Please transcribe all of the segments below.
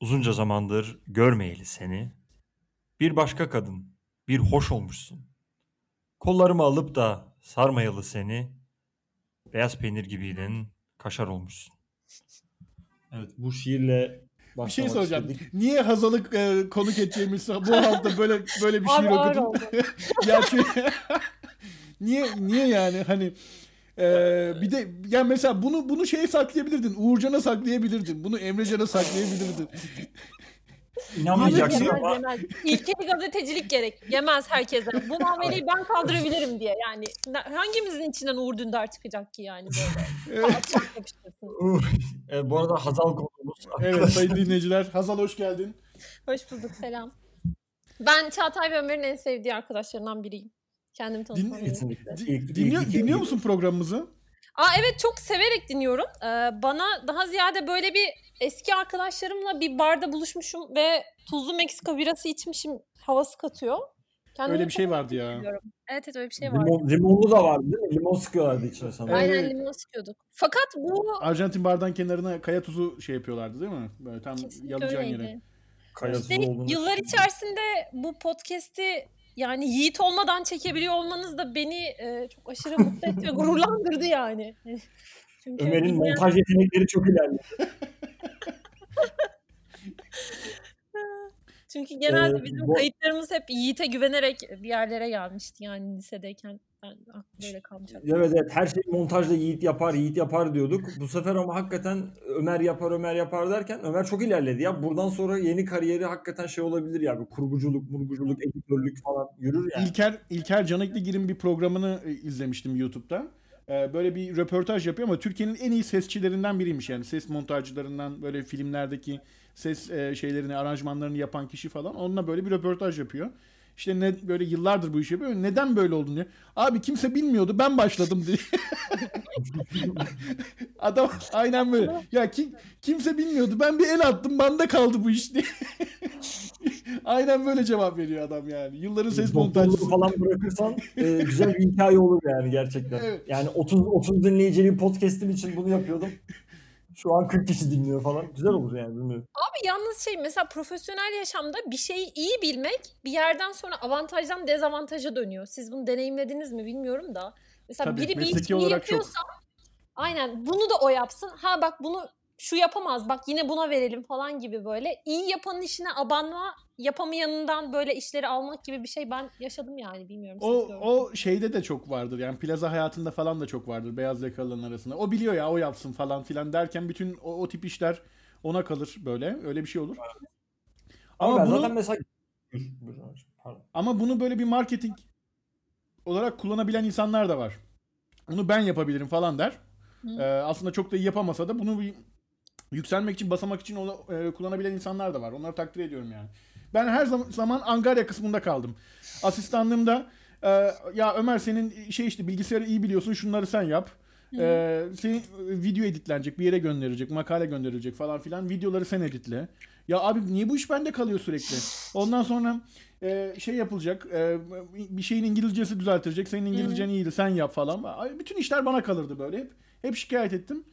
Uzunca zamandır görmeyeli seni. Bir başka kadın, bir hoş olmuşsun. Kollarımı alıp da sarmayalı seni. Beyaz peynir gibiydin, kaşar olmuşsun. Evet bu şiirle Bir şey soracağım. Niye Hazal'ı e, konuk edeceğimiz bu hafta böyle böyle bir şiir okudun? ya çünkü niye niye yani hani e, bir de yani mesela bunu bunu şeye saklayabilirdin. Uğurcan'a saklayabilirdin. Bunu Emrecan'a saklayabilirdin. İnanmayacaksın Yemez, ama yemez. İlkeli gazetecilik gerek. Yemez herkese. Bu muameleyi ben kaldırabilirim diye. Yani hangimizin içinden Uğur Dündar çıkacak ki yani böyle? Evet. Yapıştırsın. e, bu arada Hazal konuğumuz. evet sayın dinleyiciler. Hazal hoş geldin. Hoş bulduk selam. Ben Çağatay ve Ömer'in en sevdiği arkadaşlarından biriyim. Kendimi tanıtmalıyım. Kesinlikle. Di- İlk- dinliyor, dinliyor musun programımızı? Aa evet çok severek dinliyorum. Ee, bana daha ziyade böyle bir eski arkadaşlarımla bir barda buluşmuşum ve tuzlu Meksika birası içmişim havası katıyor. Kendimi Öyle bir şey vardı ya. Evet evet öyle bir şey var. Limon, limonlu da vardı değil mi? Limon sıkıyorlardı içine sana. Aynen Evet. limon sıkıyorduk. Fakat bu Arjantin bardan kenarına kaya tuzu şey yapıyorlardı değil mi? Böyle tam kesinlikle yalacağın öyleydi. yere. Kaya tuzu olduğunu yıllar içerisinde bu podcast'i yani Yiğit olmadan çekebiliyor olmanız da beni e, çok aşırı mutlu etti ve gururlandırdı yani. Çünkü Ömer'in dinleyen- montaj yetenekleri çok ilerledi. Çünkü genelde Ee, bizim bu- kayıtlarımız hep Yiğit'e güvenerek bir yerlere gelmişti yani lisedeyken. Ben aklımda öyle kalmış. Evet evet her şeyi montajda Yiğit yapar Yiğit yapar diyorduk. Bu sefer ama hakikaten Ömer yapar Ömer yapar derken Ömer çok ilerledi ya. Buradan sonra yeni kariyeri hakikaten şey olabilir ya. Bir kurguculuk, murguculuk, editörlük falan yürür yani. İlker İlker Canikligil'in bir programını e, izlemiştim YouTube'da. Ee, Böyle bir röportaj yapıyor ama Türkiye'nin en iyi sesçilerinden biriymiş yani. Ses montajcılarından böyle filmlerdeki ses e, şeylerini, aranjmanlarını yapan kişi falan. Onunla böyle bir röportaj yapıyor. İşte ne böyle yıllardır bu işi yapıyor. Neden böyle oldu diye. Abi kimse bilmiyordu. Ben başladım diye. Adam aynen böyle. Ya kim, kimse bilmiyordu. Ben bir el attım. Bende kaldı bu iş diye. aynen böyle cevap veriyor adam yani. Yılların ses montajcısı. falan bırakırsan e, güzel bir hikaye olur yani gerçekten. Evet. Yani 30 30 dinleyicili podcast'im için bunu yapıyordum. Şu an 40 kişi dinliyor falan. Güzel olur yani bilmiyorum. Abi yalnız şey mesela profesyonel yaşamda bir şeyi iyi bilmek bir yerden sonra avantajdan dezavantaja dönüyor. Siz bunu deneyimlediniz mi bilmiyorum da. Mesela Tabii, biri bir mesleki iş iyi olarak çok. yapıyorsa aynen bunu da o yapsın. Ha bak bunu şu yapamaz bak yine buna verelim falan gibi böyle. iyi yapanın işine abanma yapamayanından böyle işleri almak gibi bir şey ben yaşadım yani bilmiyorum. siz O, o şeyde de çok vardır. Yani plaza hayatında falan da çok vardır. Beyaz yakalıların arasında. O biliyor ya o yapsın falan filan derken bütün o, o tip işler ona kalır böyle. Öyle bir şey olur. Ama bunu, zaten mesela ama bunu böyle bir marketing olarak kullanabilen insanlar da var. Bunu ben yapabilirim falan der. Hı. Ee, aslında çok da iyi yapamasa da bunu bir yükselmek için, basamak için onu e, kullanabilen insanlar da var. Onları takdir ediyorum yani. Ben her zaman, zaman Angarya kısmında kaldım. Asistanlığımda e, ya Ömer senin şey işte bilgisayarı iyi biliyorsun şunları sen yap. E, senin video editlenecek, bir yere gönderilecek, makale gönderilecek falan filan. Videoları sen editle. Ya abi niye bu iş bende kalıyor sürekli? Ondan sonra e, şey yapılacak, e, bir şeyin İngilizcesi düzeltilecek. Senin İngilizcen iyiydi, sen yap falan. Bütün işler bana kalırdı böyle. Hep, hep şikayet ettim.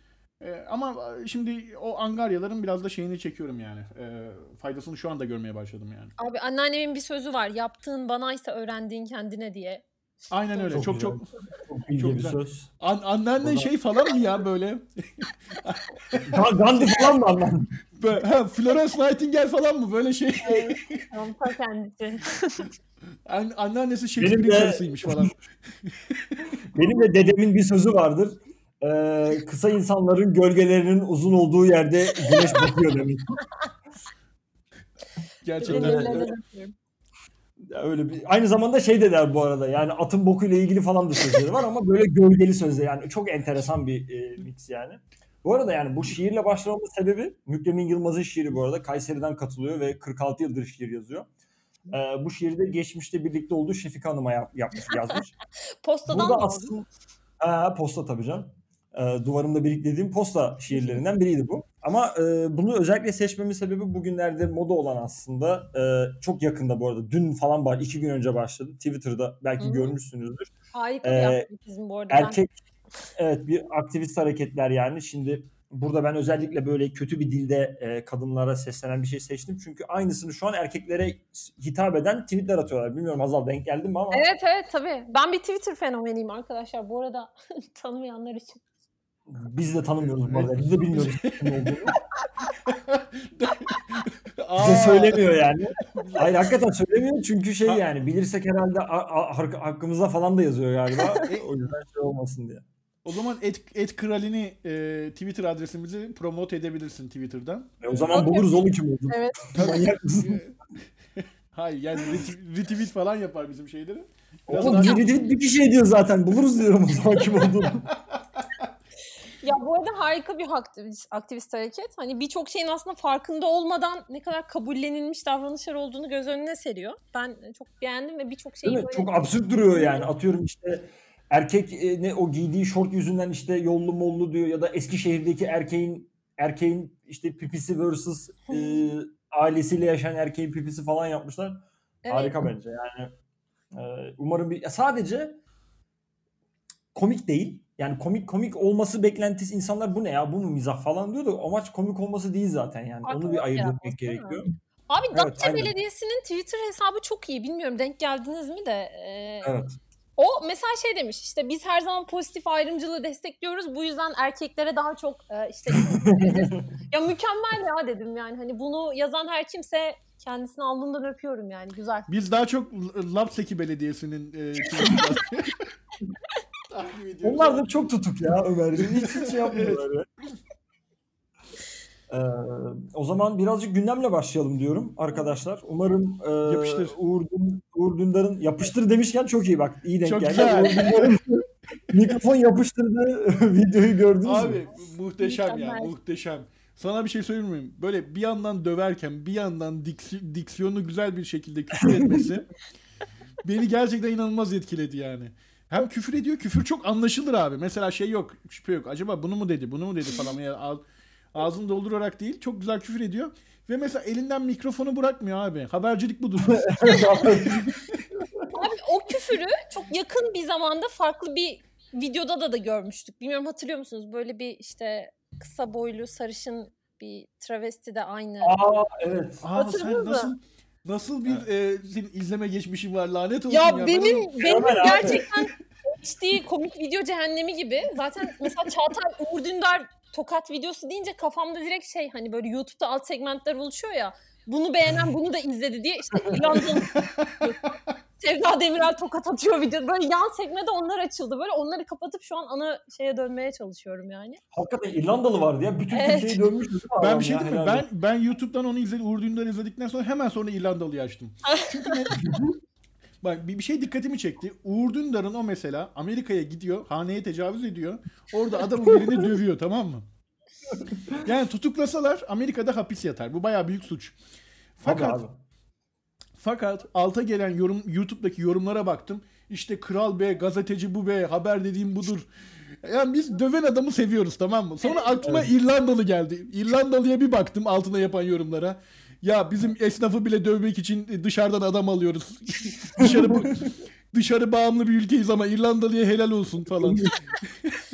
E, ama şimdi o angaryaların biraz da şeyini çekiyorum yani. E, faydasını şu anda görmeye başladım yani. Abi anneannemin bir sözü var. Yaptığın banaysa öğrendiğin kendine diye. Aynen öyle. Çok çok, güzel. çok bilge çok bir güzel. söz. An, anneannen şey falan mı ya böyle? Ga- Gandhi falan mı böyle ha, Florence Nightingale falan mı böyle şey? Ta kendisi. An, anneannesi Shakespeare'in de- karısıymış falan. Benim de dedemin bir sözü vardır. Ee, kısa insanların gölgelerinin uzun olduğu yerde güneş batıyor demiş. Gerçekten. Öyle-. Ya öyle bir aynı zamanda şey de der bu arada. Yani atın bokuyla ilgili falan da sözleri var ama böyle gölgeli sözler. Yani çok enteresan bir e, mix yani. Bu arada yani bu şiirle başlamamın sebebi Mükremin Yılmaz'ın şiiri bu arada. Kayseri'den katılıyor ve 46 yıldır şiir yazıyor. Ee, bu şiiri de geçmişte birlikte olduğu Şefika Hanım'a yap- yapmış, yazmış. Postadan Burada aslında Ha, posta tabii canım. Ee, duvarımda biriklediğim posta şiirlerinden biriydi bu. Ama e, bunu özellikle seçmemin sebebi bugünlerde moda olan aslında e, çok yakında bu arada. Dün falan var, iki gün önce başladı. Twitter'da belki Hı. görmüşsünüzdür. Harika Ee, bir aktivizm bu arada. Erkek, evet bir aktivist hareketler yani. Şimdi burada ben özellikle böyle kötü bir dilde e, kadınlara seslenen bir şey seçtim. Çünkü aynısını şu an erkeklere hitap eden tweetler atıyorlar. Bilmiyorum Azal denk geldin mi ama. Evet evet tabii. Ben bir Twitter fenomeniyim arkadaşlar. Bu arada tanımayanlar için. Biz de tanımıyoruz bu arada. Biz de bilmiyoruz kim olduğunu. Bize söylemiyor yani. Hayır hakikaten söylemiyor çünkü şey yani bilirsek herhalde hakkımızda falan da yazıyor galiba. o yüzden şey olmasın diye. O zaman et, et kralini e, Twitter adresimizi promote edebilirsin Twitter'dan. E, o zaman buluruz oğlum kim olduğunu. Evet. Manyak mısın? Hayır yani ret- retweet falan yapar bizim şeyleri. Biraz Oğlum daha- bir, bir, bir kişi ediyor zaten. Buluruz diyorum o zaman kim olduğunu. Ya bu arada harika bir aktivist, aktivist hareket. Hani birçok şeyin aslında farkında olmadan ne kadar kabullenilmiş davranışlar olduğunu göz önüne seriyor. Ben çok beğendim ve birçok şeyi Değil böyle... Çok absürt duruyor yani. Atıyorum işte erkek e, ne o giydiği şort yüzünden işte yollu mollu diyor ya da Eskişehir'deki erkeğin erkeğin işte pipisi versus e, ailesiyle yaşayan erkeğin pipisi falan yapmışlar. Evet. Harika bence yani. e, umarım bir ya sadece komik değil. Yani komik komik olması beklentisi insanlar bu ne ya bu mu mizah falan diyor da amaç komik olması değil zaten yani. Farklı Onu bir ayırt etmek mi? gerekiyor. Abi Evet, Datça aynen. Belediyesi'nin Twitter hesabı çok iyi. Bilmiyorum denk geldiniz mi de. e, Evet. O mesela şey demiş işte biz her zaman pozitif ayrımcılığı destekliyoruz. Bu yüzden erkeklere daha çok e, işte ya mükemmel ya dedim yani. Hani bunu yazan her kimse kendisini alnından öpüyorum yani. Güzel. Biz daha çok Lapseki Belediyesi'nin e, takip ediyoruz. Onlar da çok tutuk ya Ömerciğim. Hiç hiç şey yapmıyorlar ya. Ee, o zaman birazcık gündemle başlayalım diyorum arkadaşlar. Umarım e, Yapıştır. Uğur, Dün- Uğur Dündar'ın yapıştır demişken çok iyi bak. iyi denk Çok geldi. güzel. Uğur Dündar'ın mikrofon yapıştırdığı videoyu gördünüz mü? Abi muhteşem ya muhteşem. Sana bir şey söyleyeyim mi? Böyle bir yandan döverken bir yandan diksi- diksiyonu güzel bir şekilde küfür etmesi beni gerçekten inanılmaz etkiledi yani. Hem küfür ediyor, küfür çok anlaşılır abi. Mesela şey yok, şüphe yok. Acaba bunu mu dedi, bunu mu dedi falan. Yani ağ- ağzını doldurarak değil, çok güzel küfür ediyor. Ve mesela elinden mikrofonu bırakmıyor abi. Habercilik budur. Abi o küfürü çok yakın bir zamanda farklı bir videoda da da görmüştük. Bilmiyorum hatırlıyor musunuz? Böyle bir işte kısa boylu sarışın bir travesti de aynı. Aa evet. Aa, sen nasıl nasıl bir e, senin izleme geçmişin var lanet olsun Ya, ya. Ben benim benim abi. gerçekten HD komik video cehennemi gibi. Zaten mesela Çağatay Uğur Dündar tokat videosu deyince kafamda direkt şey hani böyle YouTube'da alt segmentler oluşuyor ya. Bunu beğenen bunu da izledi diye işte İrlanda'nın Sevda Demirel tokat atıyor video. Böyle yan sekmede onlar açıldı. Böyle onları kapatıp şu an ana şeye dönmeye çalışıyorum yani. Hakikaten İrlandalı vardı ya. Bütün Evet. Türkiye'yi dönmüş. Ben bir şey diyeyim mi? Ben ben YouTube'dan onu izledim. Uğur Dündar izledikten sonra hemen sonra İrlandalı'yı açtım. Çünkü ne? Bak bir, bir şey dikkatimi çekti. Uğur Dündar'ın o mesela Amerika'ya gidiyor, haneye tecavüz ediyor. Orada adamın birini dövüyor tamam mı? Yani tutuklasalar Amerika'da hapis yatar. Bu bayağı büyük suç. Fakat abi. Fakat alta gelen yorum YouTube'daki yorumlara baktım. İşte kral be, gazeteci bu be, haber dediğim budur. Yani biz döven adamı seviyoruz tamam mı? Sonra aklıma İrlandalı geldi. İrlandalıya bir baktım altına yapan yorumlara. Ya bizim esnafı bile dövmek için dışarıdan adam alıyoruz. dışarı dışarı bağımlı bir ülkeyiz ama İrlandalıya helal olsun falan.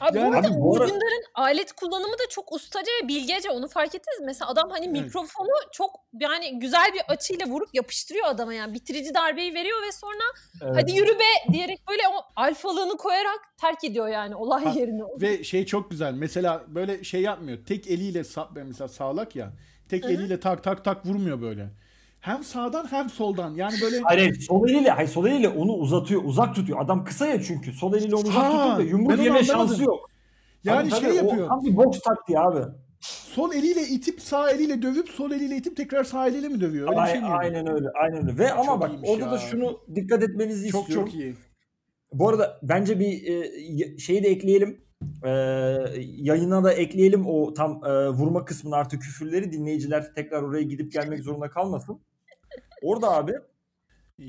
Abi Yani- bu arada Abi bu ara- alet kullanımı da çok ustaca ve bilgece. Onu fark ettiniz mi? Mesela adam hani Evet. mikrofonu çok yani güzel bir açıyla vurup yapıştırıyor adama yani. Bitirici darbeyi veriyor ve sonra Evet. hadi yürü be diyerek böyle o alfalığını koyarak terk ediyor yani olay Ha, yerini. Ve şey çok güzel. Mesela böyle şey yapmıyor. Tek eliyle sa- mesela sağlak ya. Tek eliyle tak tak tak vurmuyor böyle. Hem sağdan hem soldan. Yani böyle Hayır, sol eliyle, hayır sol eliyle onu uzatıyor, uzak tutuyor. Adam kısa ya çünkü. Sol eliyle onu uzak Ha, tutuyor da ben yumruk onu yeme anlamadım. şansı yok. yani Tabii, şey tabii, o yapıyor. Tam bir boks taktiği abi. Sol eliyle itip sağ eliyle dövüp sol eliyle itip tekrar sağ eliyle mi dövüyor? Öyle bir şey mi? aynen öyle, aynen öyle. Ve ama Çok bak iyiymiş orada ya. da şunu dikkat etmenizi Çok istiyorum. çok iyi. Bu arada bence bir e, y- şeyi de ekleyelim. E, yayına da ekleyelim o tam e, vurma kısmını artık küfürleri dinleyiciler tekrar oraya gidip gelmek zorunda kalmasın. Orada abi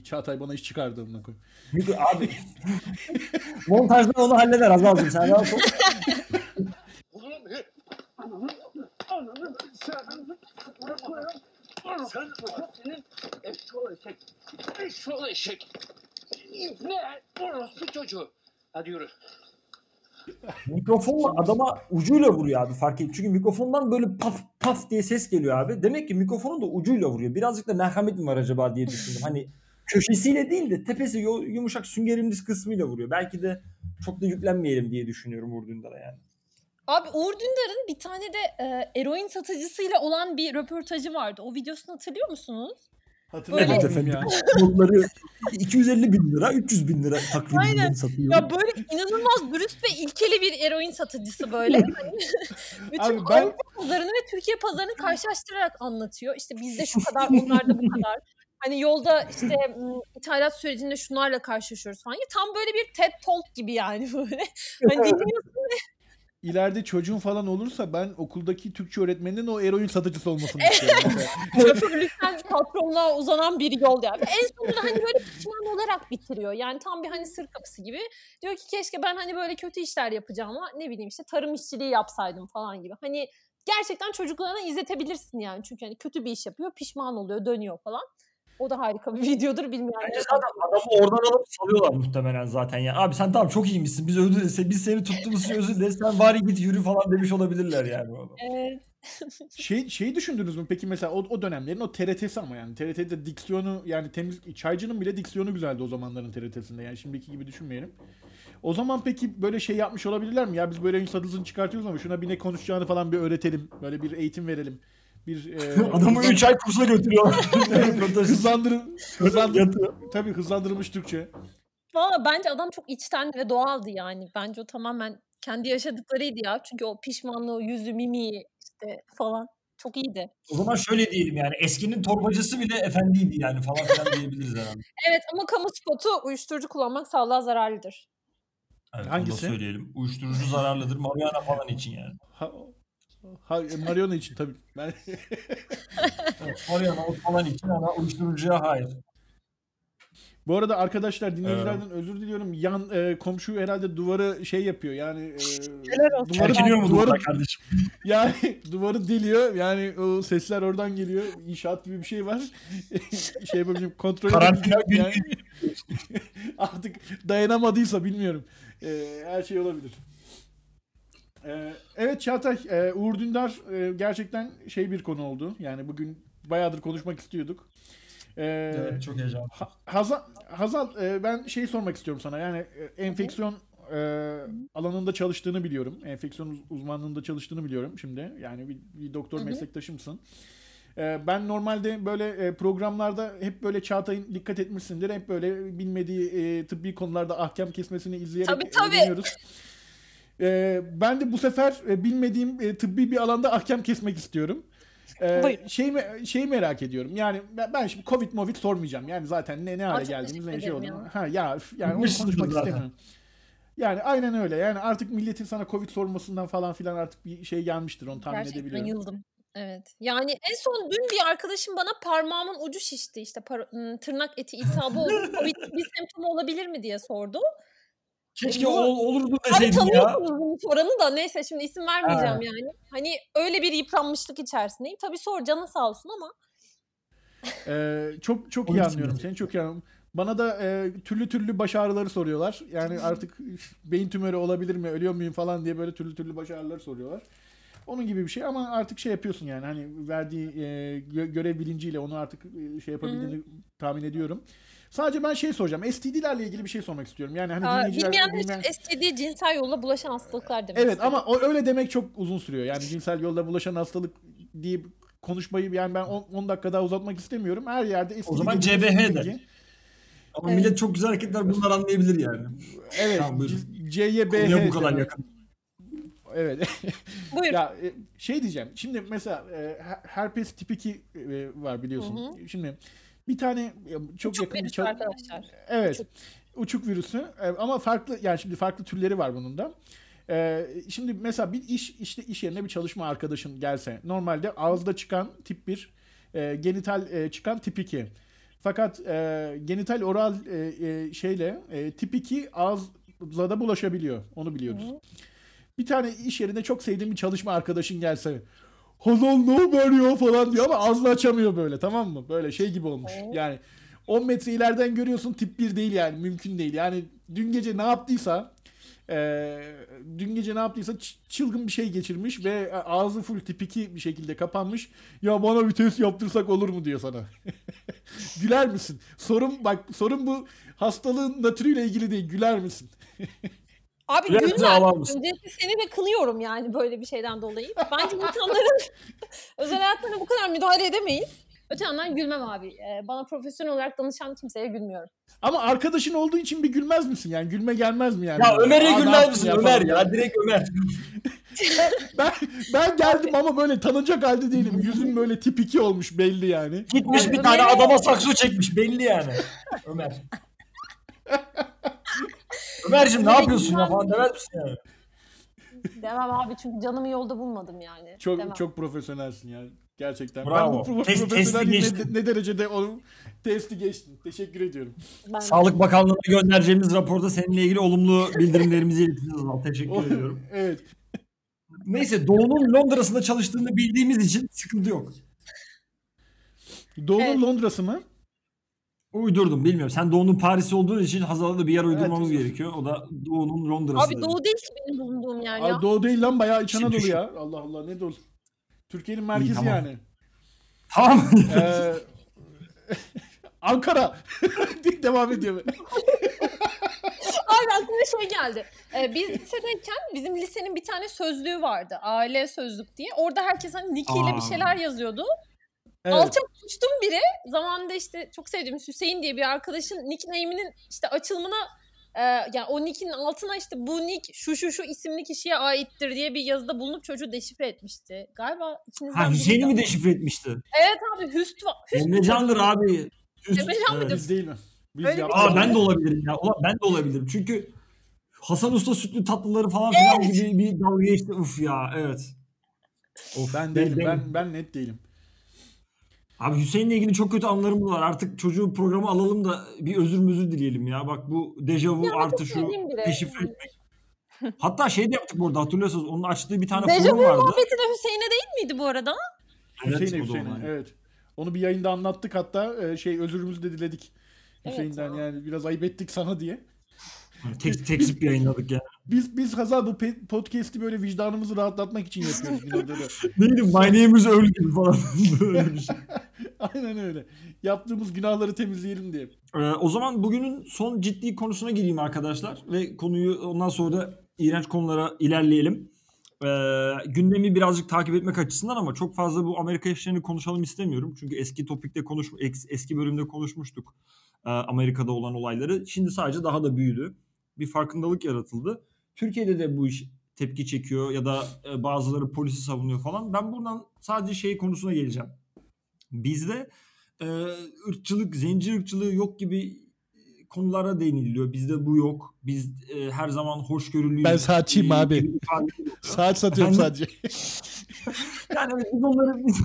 Çağatay bana iş çıkardı amına koyayım. abi montajda onu halleder Azal'cığım sen rahat ol. Sen senin eşşoğlu eşek. Eşşoğlu eşek. Ne? Orospu çocuğu. Hadi yürü. Mikrofonla adama ucuyla vuruyor abi fark et. Çünkü mikrofondan böyle paf paf diye ses geliyor abi. Demek ki mikrofonun da ucuyla vuruyor. Birazcık da merhamet mi var acaba diye düşündüm. Hani köşesiyle değil de tepesi yumuşak süngerimliz kısmıyla vuruyor. Belki de çok da yüklenmeyelim diye düşünüyorum vurduğunda yani. Abi Uğur Dündar'ın bir tane de e, eroin satıcısıyla olan bir röportajı vardı. O videosunu hatırlıyor musunuz? Hatırlamıyorum Evet ya. efendim. Notları 250 bin lira, 300 bin lira takribinden satıyor. Ya böyle inanılmaz dürüst ve ilkeli bir eroin satıcısı böyle. Hani bütün Abi ben- Avrupa pazarını ve Türkiye pazarını karşılaştırarak anlatıyor. İşte bizde şu kadar, onlarda bu kadar. Hani yolda işte ithalat sürecinde şunlarla karşılaşıyoruz falan. Ya tam böyle bir TED Talk gibi yani böyle. Hani dinliyorsun İleride çocuğun falan olursa ben okuldaki Türkçe öğretmeninin o eroin satıcısı olmasını istiyorum. şoförlükten patronluğa uzanan bir yol yani. En sonunda hani böyle pişman olarak bitiriyor. Yani tam bir hani sır kapısı gibi. Diyor ki keşke ben hani böyle kötü işler yapacağıma ne bileyim işte tarım işçiliği yapsaydım falan gibi. Hani gerçekten çocuklarına izletebilirsin yani. Çünkü hani kötü bir iş yapıyor, pişman oluyor, dönüyor falan. O da harika bir videodur bilmiyorum. Bence zaten adamı oradan alıp salıyorlar muhtemelen zaten ya. Abi sen tamam çok iyiymişsin. Biz özür dileriz. Biz seni tuttuğumuz için özür dileriz. Sen bari git yürü falan demiş olabilirler yani. Evet. Şey şeyi düşündünüz mü peki mesela o, o dönemlerin o TRT'si ama yani TRT'de diksiyonu yani temiz Çaycı'nın bile diksiyonu güzeldi o zamanların TRT'sinde yani şimdiki gibi düşünmeyelim. O zaman peki böyle şey yapmış olabilirler mi? Ya biz böyle insan adısını çıkartıyoruz ama şuna bir ne konuşacağını falan bir öğretelim. Böyle bir eğitim verelim. Bir e, Adamı 3 ay kursa götürüyor. Röportaj hızlandır hızlandır yatıyor. tabii hızlandırılmış Türkçe. Valla bence adam çok içten ve doğaldı yani. Bence o tamamen kendi yaşadıklarıydı ya. Çünkü o pişmanlığı, yüzü, mimiği işte falan çok iyiydi. O zaman şöyle diyelim yani eskinin torbacısı bile efendiydi yani falan filan diyebiliriz herhalde. Evet ama kamu spotu uyuşturucu kullanmak sağlığa zararlıdır. Evet, Hangisi? Onu da söyleyelim. Uyuşturucu zararlıdır. Marihuana falan için yani. Ha, ha, Mariona için tabii. Ben Evet, marihuana o falan için ama uyuşturucuya hayır. Bu arada arkadaşlar dinleyicilerden özür diliyorum. Yan e, komşu herhalde duvarı şey yapıyor. Yani e, duvarı, Çerkiniyor mu duvarı, kardeşim? yani duvarı deliyor. Yani o sesler oradan geliyor. İnşaat gibi bir şey var. şey yapabilirim kontrol Karantina yani. Artık dayanamadıysa bilmiyorum. E, her şey olabilir. E, evet Çağatay, e, Uğur Dündar e, gerçekten şey bir konu oldu. Yani bugün bayağıdır konuşmak istiyorduk. E, Evet çok heyecanlı. Ha- Hazal, Hazal e, ben şeyi sormak istiyorum sana. Yani e, enfeksiyon e, alanında çalıştığını biliyorum. Enfeksiyon uz- uzmanlığında çalıştığını biliyorum şimdi. Yani bir, bir doktor Hı hı. meslektaşımsın. E, ben normalde böyle e, programlarda hep böyle Çağatay'ın dikkat etmişsindir. Hep böyle bilmediği e, tıbbi konularda ahkam kesmesini izleyerek Tabii, tabii. öğreniyoruz. E, ben de bu sefer e, bilmediğim e, tıbbi bir alanda ahkam kesmek istiyorum. Ee, şey me- şey merak ediyorum. Yani ben, şimdi Covid Movid sormayacağım. Yani zaten ne ne hale geldiğimiz ne şey oldu. Ha ya yani onu konuşmak zaten. istemiyorum. Yani aynen öyle. Yani artık milletin sana Covid sormasından falan filan artık bir şey gelmiştir onu tahmin Gerçekten edebiliyorum. yıldım. Evet. Yani en son dün bir arkadaşım bana parmağımın ucu şişti. İşte par- tırnak eti iltihabı oldu. Covid bir semptomu olabilir mi diye sordu. Keşke Bu- ol, olurdu Abi deseydin ya. tanıyorsunuz bunu soranı da neyse şimdi isim vermeyeceğim yani. Hani öyle bir yıpranmışlık içerisindeyim. Tabii sor canı sağ olsun ama. Ee, çok çok iyi anlıyorum de. seni çok iyi anlıyorum. Bana da e, türlü türlü baş ağrıları soruyorlar. Yani artık beyin tümörü olabilir mi, ölüyor muyum falan diye böyle türlü türlü baş ağrıları soruyorlar. Onun gibi bir şey ama artık şey yapıyorsun yani hani verdiği e, gö- görev bilinciyle onu artık şey yapabildiğini tahmin ediyorum. Sadece ben şey soracağım. STD'lerle ilgili bir şey sormak istiyorum. Yani hani Aa, dinleyiciler bilmeyenler bilmeyen- için STD cinsel yolla bulaşan hastalıklar demek. Evet istedim. ama o, öyle demek çok uzun sürüyor. Yani cinsel yolda bulaşan hastalık diye konuşmayı yani ben 10 dakika daha uzatmak istemiyorum. Her yerde STD O zaman CBH de. bilgi- Ama Evet. millet çok güzel hareketler bunlar anlayabilir yani. Evet. Tamam, buyurun. C- C'ye B Konuya bu kadar yakın. Evet. Buyur. ya e, şey diyeceğim. Şimdi mesela e, her- herpes tip 2 e, var biliyorsun. Hı Şimdi bir tane çok, Çok yakın bir virüs çal- arkadaşlar. Evet. Uçuk virüsü E, ama farklı yani şimdi farklı türleri var bunun da. E, şimdi mesela bir iş işte iş yerine bir çalışma arkadaşın gelse normalde ağızda çıkan tip 1 e, genital e, çıkan tip 2. Fakat e, genital oral e, e, şeyle e, tip 2 ağızla da bulaşabiliyor. Onu biliyoruz. Hı. Bir tane iş yerinde çok sevdiğim bir çalışma arkadaşın gelse Hazal ne haber ya falan diyor ama ağzını açamıyor böyle tamam mı? Böyle şey gibi olmuş. Yani 10 metre ileriden görüyorsun tip 1 değil yani mümkün değil. Yani dün gece ne yaptıysa Ee, dün gece ne yaptıysa çılgın bir şey geçirmiş ve ağzı full tipiki bir şekilde kapanmış. Ya bana bir test yaptırsak olur mu diyor sana. Güler misin? Sorun bak sorun bu hastalığın natürüyle ilgili değil. Güler misin? Abi ağlar mısın? Öncelikle seni de kınıyorum yani böyle bir şeyden dolayı. Bence insanların özel hayatlarına bu kadar müdahale edemeyiz. Öte yandan gülmem abi. Ee, bana profesyonel olarak danışan kimseye gülmüyorum. Ama arkadaşın olduğu için bir gülmez misin yani? Gülme gelmez mi yani? Ya Ömer'e gülmez misin? ya Ömer ya direkt Ömer. Ben, ben geldim ama böyle tanınacak halde değilim. Yüzüm böyle tip 2 olmuş belli yani. Gitmiş bir tane adama sakso çekmiş belli yani. Ömer. Ömerciğim ne yapıyorsun ya falan demez misin yani? Demem abi çünkü canımı yolda bulmadım yani. Çok Demem. çok profesyonelsin yani. Gerçekten. Bravo. Ben bu Test- profesyonelliğin testi ne, geçtin. ne derecede o testi geçtin. Teşekkür ediyorum. Ben- Sağlık Bakanlığı'na göndereceğimiz raporda seninle ilgili olumlu bildirimlerimizi ileteceğiz. Azal. Teşekkür O- ediyorum. evet. Neyse Doğu'nun Londra'sında çalıştığını bildiğimiz için sıkıntı yok. Doğu'nun Evet. Londra'sı mı? Uydurdum bilmiyorum. Sen Doğu'nun Paris'i olduğun için Hazal'a da bir yer uydurmamız Evet. gerekiyor. O da Doğu'nun Londra'sı. Abi dedi. doğu değil ki benim bulunduğum yer ya. Doğu değil lan bayağı İç İşte Anadolu düşün. ya. Allah Allah ne Doğu. Türkiye'nin merkezi tamam. yani. Tamam. Ee, Ankara. Devam ediyor. Abi aklıma şey geldi. Ee, biz lisedeyken bizim lisenin bir tane sözlüğü vardı. Aile sözlük diye. Orada herkes hani nickiyle bir Aa. şeyler yazıyordu. Evet. Alçak uçtum biri. Zamanında işte çok sevdiğimiz Hüseyin diye bir arkadaşın nickname'inin işte açılımına e, yani o nick'in altına işte bu nick şu şu şu isimli kişiye aittir diye bir yazıda bulunup çocuğu deşifre etmişti. Galiba ikinizden Ha Hüseyin'i mi deşifre etmişti? Evet abi Hüst var. Hüst Emrecan'dır abi. Üst- Emrecan mıydı? Biz değil mi? Biz Öyle bir yaptık. Aa ben de olabilirim ya. Ulan ben de olabilirim. Çünkü Hasan Usta sütlü tatlıları falan filan gibi bir dalga geçti. Uf ya evet. Of, Ben değilim. Ben ben net değilim. Abi Hüseyin'le ilgili çok kötü anılarım var. Artık çocuğu programa alalım da bir özür müzür dileyelim ya. Bak bu dejavu Ya, artı şu deşifre etmek. Hatta şey de yaptık bu arada hatırlıyorsanız onun açtığı bir tane Dejavu forum vardı. muhabbeti de Hüseyin'e değil miydi bu arada? Evet, Hüseyin'e o da Hüseyin'e. ona. Evet. Onu bir yayında anlattık hatta e, şey özürümüzü de diledik. Evet Hüseyin'den ya. yani biraz ayıp ettik sana diye. Tek, tek zip yayınladık ya. Biz biz Hazal bu podcast'i böyle vicdanımızı rahatlatmak için yapıyoruz bir noktada. Neydi? My name is Earl gibi falan. Şey. Aynen öyle. Yaptığımız günahları temizleyelim diye. Ee, o zaman bugünün son ciddi konusuna gireyim arkadaşlar ve konuyu ondan sonra da iğrenç konulara ilerleyelim. Ee, gündemi birazcık takip etmek açısından ama çok fazla bu Amerika işlerini konuşalım istemiyorum. Çünkü eski topikte konuş eski bölümde konuşmuştuk e, Amerika'da olan olayları. Şimdi sadece daha da büyüdü. Bir farkındalık yaratıldı. Türkiye'de de bu iş tepki çekiyor ya da e, bazıları polisi savunuyor falan. Ben buradan sadece şey konusuna geleceğim. Bizde e, ırkçılık, zenci ırkçılığı yok gibi konulara değiniliyor. Bizde bu yok. Biz e, her zaman hoşgörülüyüz. Ben saatçiyim e, abi. Saat satıyorum Efendim? sadece. Yani evet, biz onları biz,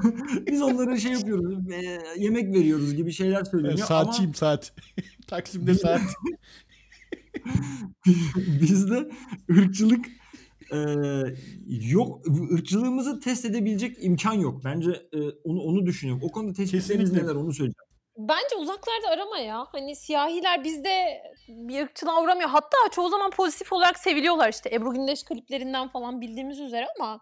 biz onlara şey yapıyoruz. e, yemek veriyoruz gibi şeyler Ben söyleniyor. saatçiyim saat. Taksim'de saat. Bizde ırkçılık e, yok. Irkçılığımızı test edebilecek imkan yok. Bence e, onu onu düşünüyorum. O konuda tespitleriniz neler onu söyleyeceğim. Bence uzaklarda arama ya. Hani siyahiler bizde bir ırkçılığa uğramıyor. Hatta çoğu zaman pozitif olarak seviliyorlar işte. Ebru Gündeş kliplerinden falan bildiğimiz üzere ama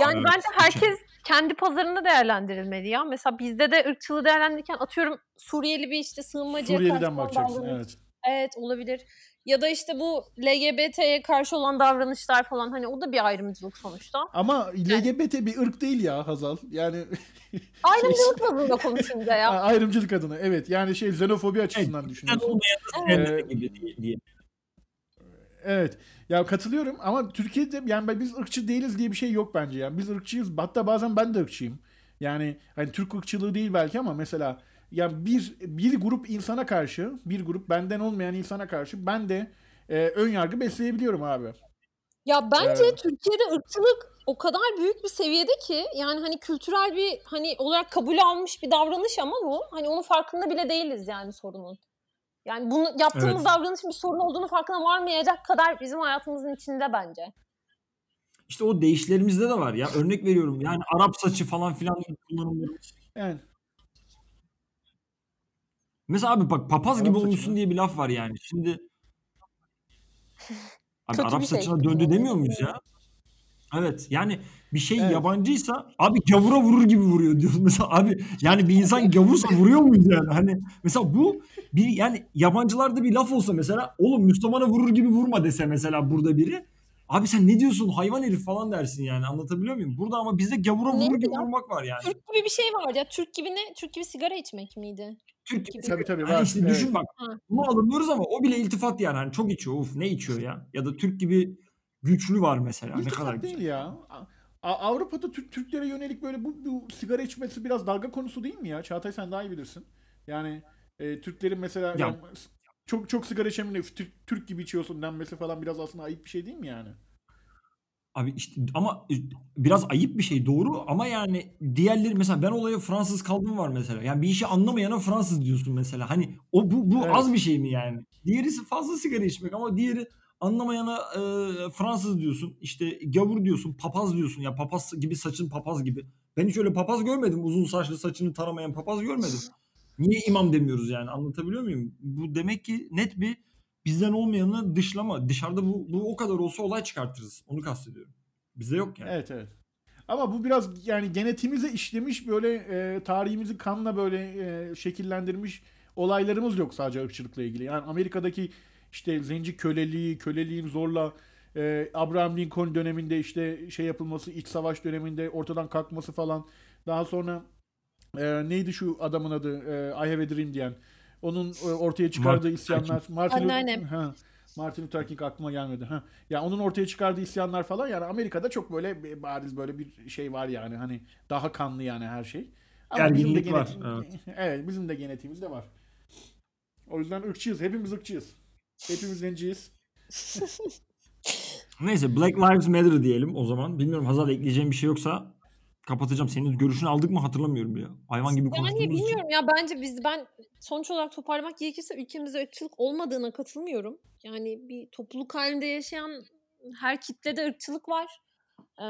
yani evet. bence herkes kendi pazarında değerlendirilmeli ya. Mesela bizde de ırkçılığı değerlendirirken atıyorum Suriyeli bir işte sığınmacıya Suriyeli'den bakacaksın. Evet. Evet olabilir. Ya da işte bu LGBT'ye karşı olan davranışlar falan hani o da bir ayrımcılık sonuçta. Ama LGBT bir ırk değil ya Hazal. Yani Ayrımcılık bazında konuşunca ya. ayrımcılık adına. Evet. Yani şey xenofobi açısından Sen düşünüyorsun. Evet. gibi diye. Evet. Ya katılıyorum ama Türkiye'de yani biz ırkçı değiliz diye bir şey yok bence yani. Biz ırkçıyız. Hatta bazen ben de ırkçıyım. Yani hani Türk ırkçılığı değil belki ama mesela ya bir bir grup insana karşı, bir grup benden olmayan insana karşı ben de e, ön yargı besleyebiliyorum abi. Ya bence Evet. Türkiye'de ırkçılık o kadar büyük bir seviyede ki yani hani kültürel bir hani olarak kabul almış bir davranış ama bu hani onun farkında bile değiliz yani sorunun. Yani bunu yaptığımız Evet. davranışın bir sorun olduğunu farkına varmayacak kadar bizim hayatımızın içinde bence. İşte o değişlerimizde de var ya. Örnek veriyorum. Yani Arap saçı falan filan kullanımlarımız. Yani Mesela abi bak papaz Arap gibi saçı olmuşsun mı? diye bir laf var yani. Şimdi Abi Arap şey. saçına döndü demiyor muyuz ya? Evet yani bir şey Evet. yabancıysa abi gavura vurur gibi vuruyor diyoruz mesela abi yani bir insan gavursa vuruyor muyuz yani hani mesela bu bir yani yabancılarda bir laf olsa mesela oğlum Müslümana vurur gibi vurma dese mesela burada biri abi sen ne diyorsun hayvan herif falan dersin yani anlatabiliyor muyum? Burada ama bizde gavura Ne vurur gibi ya? vurmak var yani. Türk gibi bir şey var ya. Türk gibi ne? Türk gibi sigara içmek miydi? Türk gibi. Tabii tabii Hani var. işte evet. düşün bak bunu alınıyoruz ama o bile iltifat yani hani çok içiyor uf ne içiyor ya ya da Türk gibi güçlü var mesela ne İltifat kadar güzel. değil ya. A- A- Avrupa'da Türk Türklere yönelik böyle bu, bu sigara içmesi biraz dalga konusu değil mi ya? Çağatay sen daha iyi bilirsin. Yani e, Türklerin mesela Ya- yani çok çok sigara içemini Türk, Türk gibi içiyorsun denmesi falan biraz aslında ayıp bir şey değil mi yani? Abi işte ama e, biraz ayıp bir şey doğru ama yani diğerleri mesela ben olaya Fransız kaldım var mesela. Yani bir işi anlamayana Fransız diyorsun mesela. Hani o bu bu Evet. az bir şey mi yani? Diğerisi fazla sigara içmek ama diğeri anlamayana e, Fransız diyorsun. İşte gavur diyorsun, papaz diyorsun. Ya papaz gibi saçın papaz gibi. Ben hiç öyle papaz görmedim. Uzun saçlı saçını taramayan papaz görmedim. Niye imam demiyoruz yani? Anlatabiliyor muyum? Bu demek ki net bir bizden olmayanı dışlama. Dışarıda bu, bu o kadar olsa olay çıkartırız. Onu kastediyorum. Bizde yok yani. Evet evet. Ama bu biraz yani genetiğimize işlemiş böyle e, tarihimizi kanla böyle e, şekillendirmiş olaylarımız yok sadece ırkçılıkla ilgili. Yani Amerika'daki işte zenci köleliği, köleliğin zorla e, Abraham Lincoln döneminde işte şey yapılması, iç savaş döneminde ortadan kalkması falan. Daha sonra e, neydi şu adamın adı? E, I Have a Dream diyen. Onun e, ortaya çıkardığı Luther isyanlar. Martin, Lu- Anneannem. ha, Martin Luther King aklıma gelmedi. Ha. Ya onun ortaya çıkardığı isyanlar falan yani Amerika'da çok böyle bariz böyle bir şey var yani hani daha kanlı yani her şey. Ama bizim de Gerginlik var, genetik- evet bizim de genetiğimizde var. O yüzden ırkçıyız. Hepimiz ırkçıyız. Hepimiz zenciyiz. Neyse Black Lives Matter diyelim o zaman. Bilmiyorum Hazal ekleyeceğim bir şey yoksa kapatacağım. Senin görüşünü aldık mı hatırlamıyorum ya. Hayvan gibi Yani konuştuğumuz için. bilmiyorum ya bence biz ben sonuç olarak toparlamak gerekirse ülkemizde ırkçılık olmadığına katılmıyorum. Yani bir topluluk halinde yaşayan her kitlede ırkçılık var. Ee,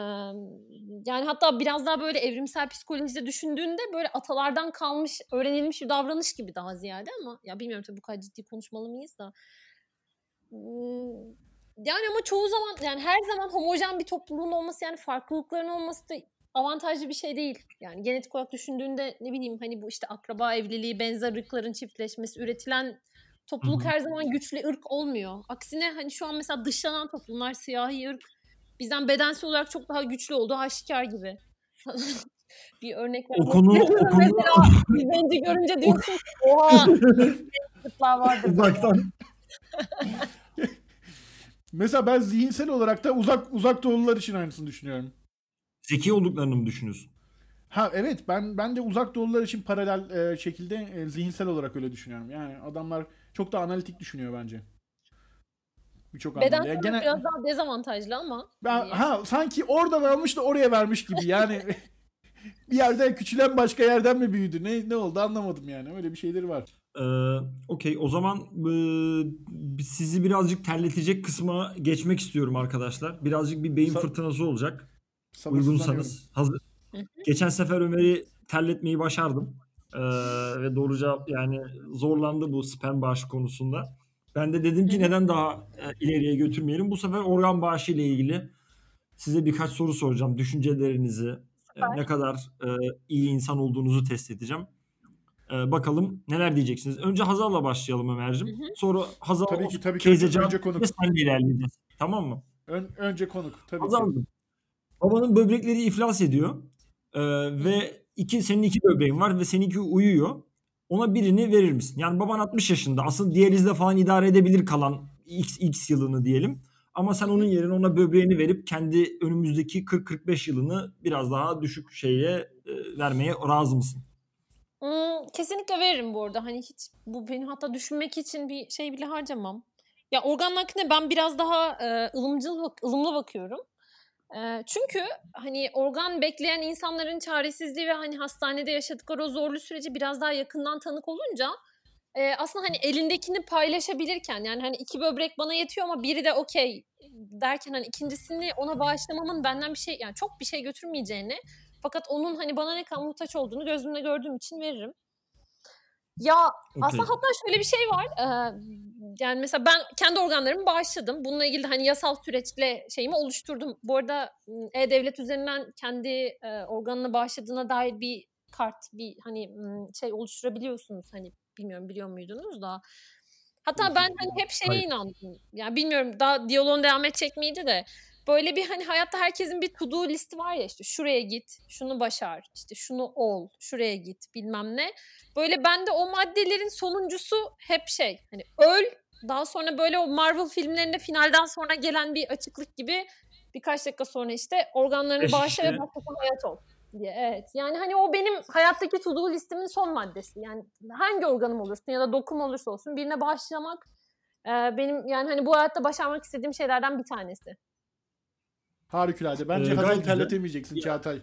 yani hatta biraz daha böyle evrimsel psikolojide düşündüğünde böyle atalardan kalmış, öğrenilmiş bir davranış gibi daha ziyade ama ya bilmiyorum tabii bu kadar ciddi konuşmalı mıyız da. Yani ama çoğu zaman yani her zaman homojen bir topluluğun olması yani farklılıkların olması da avantajlı bir şey değil. Yani genetik olarak düşündüğünde ne bileyim hani bu işte akraba evliliği, benzer ırkların çiftleşmesi, üretilen topluluk her zaman güçlü ırk olmuyor. Aksine hani şu an mesela dışlanan toplumlar siyahi ırk bizden bedensel olarak çok daha güçlü olduğu aşikar gibi. bir örnek O vermek konu- o konu- Mesela zenci görünce diyorsun oha ırklar vardır. Uzaktan. Mesela ben zihinsel olarak da uzak uzak doğulular için aynısını düşünüyorum. Zeki olduklarını mı düşünüyorsun? Ha evet ben ben de uzak doğulular için paralel e, şekilde e, zihinsel olarak öyle düşünüyorum. Yani adamlar çok da analitik düşünüyor bence. Birçok anlamda. Bedensel Ya olarak gene- biraz daha dezavantajlı ama. Ben, hani ha sanki oradan almış da oraya vermiş gibi yani bir yerden küçülen başka yerden mi büyüdü ne ne oldu anlamadım yani öyle bir şeyleri var. Ee, Okey o zaman e, sizi birazcık terletecek kısma geçmek istiyorum arkadaşlar. Birazcık bir beyin Sa- fırtınası olacak. Uygunsanız. Hazır. Geçen sefer Ömer'i terletmeyi başardım. Ee, ve doğru cevap yani zorlandı bu sperm bağışı konusunda. Ben de dedim ki neden daha e, ileriye götürmeyelim. Bu sefer organ bağışı ile ilgili size birkaç soru soracağım. Düşüncelerinizi, e, ne kadar e, iyi insan olduğunuzu test edeceğim. E, bakalım neler diyeceksiniz. Önce Hazal'la başlayalım Ömer'cim. Sonra Hazal Tabii ki, tabii ki. Önce konuk. ve sen ilerleyeceğiz. Tamam mı? Ön- önce konuk tabii ki. Babanın böbrekleri iflas ediyor. Ee, ve iki senin iki böbreğin var ve seninki uyuyor. Ona birini verir misin? Yani baban 60 yaşında. Aslında diyalizle falan idare edebilir kalan x, x yılını diyelim. Ama sen onun yerine ona böbreğini verip kendi önümüzdeki 40-45 yılını biraz daha düşük şeye e, vermeye razı mısın? Hmm, kesinlikle veririm bu arada. Hani hiç bu benim hatta düşünmek için bir şey bile harcamam. Ya organ nakline ben biraz daha e, ılımcıl ılımlı bakıyorum. Çünkü hani organ bekleyen insanların çaresizliği ve hani hastanede yaşadıkları o zorlu süreci biraz daha yakından tanık olunca aslında hani elindekini paylaşabilirken yani hani iki böbrek bana yetiyor ama biri de okey derken hani ikincisini ona bağışlamamın benden bir şey yani çok bir şey götürmeyeceğini fakat onun hani bana ne kadar muhtaç olduğunu gözümle gördüğüm için veririm. Ya Okey. aslında hatta şöyle bir şey var. Ee, yani mesela ben kendi organlarımı bağışladım. Bununla ilgili hani yasal süreçle şeyimi oluşturdum. Bu arada E-Devlet üzerinden kendi e, organını bağışladığına dair bir kart, bir hani şey oluşturabiliyorsunuz. Hani bilmiyorum biliyor muydunuz da. Hatta ben hani hep şeye Hayır. inandım. Yani bilmiyorum daha diyaloğun devam edecek miydi de. Böyle bir hani hayatta herkesin bir to do listi var ya işte şuraya git, şunu başar, işte şunu ol, şuraya git bilmem ne. Böyle bende o maddelerin sonuncusu hep şey hani öl daha sonra böyle o Marvel filmlerinde finalden sonra gelen bir açıklık gibi birkaç dakika sonra işte organlarını bağışla ve başkasına hayat ol diye. Evet. Yani hani o benim hayattaki to do listimin son maddesi. Yani hangi organım olursun ya da dokum olursa olsun birine bağışlamak e, benim yani hani bu hayatta başarmak istediğim şeylerden bir tanesi. Harikulade. Bence Ee, Hazal'ı güzel. terletemeyeceksin Çağatay.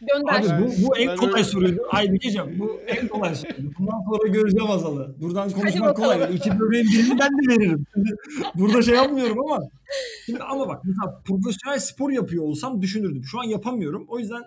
Gönder. Abi bu, bu en kolay soruydu. Ay bir diyeceğim. Bu en kolay soruydu. Bundan sonra göreceğim Azal'ı. Buradan konuşmak kolay. İki böbreğin birini ben de veririm. Şimdi burada şey yapmıyorum ama. Şimdi ama bak mesela profesyonel spor yapıyor olsam düşünürdüm. Şu an yapamıyorum. O yüzden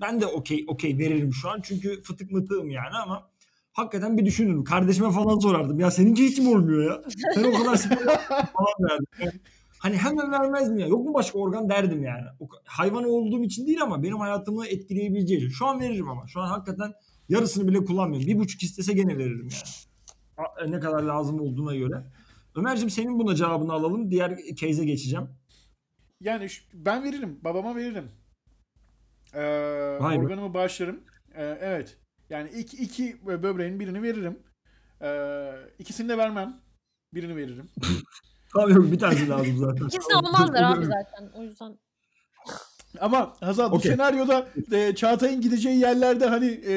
ben de okey okey veririm şu an. Çünkü fıtık mıtığım yani ama hakikaten bir düşünürüm. Kardeşime falan sorardım. Ya seninki hiç mi olmuyor ya? Sen o kadar spor falan derdim. Hani hemen vermez mi ya? Yok mu başka organ derdim yani. Hayvan olduğum için değil ama benim hayatımı etkileyebileceği. Şu an veririm ama. Şu an hakikaten yarısını bile kullanmıyorum. Bir buçuk istese gene veririm yani. A- Ne kadar lazım olduğuna göre. Ömer'cim senin buna cevabını alalım. Diğer case'e geçeceğim. Yani şu- ben veririm. Babama veririm. Ee, Vay be. organımı bağışlarım. Ee, evet. Yani iki, iki böbreğin birini veririm. Ee, ikisini de vermem. Birini veririm. Tabii yok bir tanesi lazım zaten. İkisini almazlar abi zaten. O yüzden. Ama Hazal bu Okey. senaryoda e, Çağatay'ın gideceği yerlerde hani e,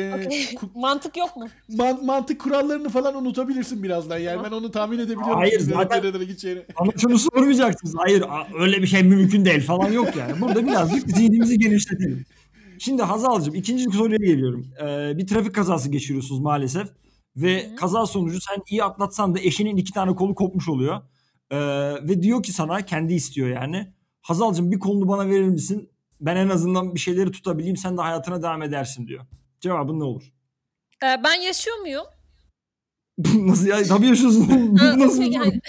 ku- Mantık yok mu? man- mantık kurallarını falan unutabilirsin birazdan. Yani ben onu tahmin edebiliyorum. Hayır, Nereye- zaten- nerelere gideceğini. Ama şunu sormayacaksınız. Hayır a- öyle bir şey mümkün değil falan yok yani. Burada birazcık zihnimizi genişletelim. Şimdi Hazal'cığım ikinci soruya geliyorum. Ee, bir trafik kazası geçiriyorsunuz maalesef. Ve Hı. kaza sonucu sen iyi atlatsan da eşinin iki tane kolu kopmuş oluyor. Ee, ve diyor ki sana kendi istiyor yani. Hazal'cığım bir kolunu bana verir misin? Ben en azından bir şeyleri tutabileyim sen de hayatına devam edersin diyor. Cevabın ne olur? Ee, ben yaşıyor muyum? Nasıl ya? Tabii yaşıyorsun. Nasıl? yani.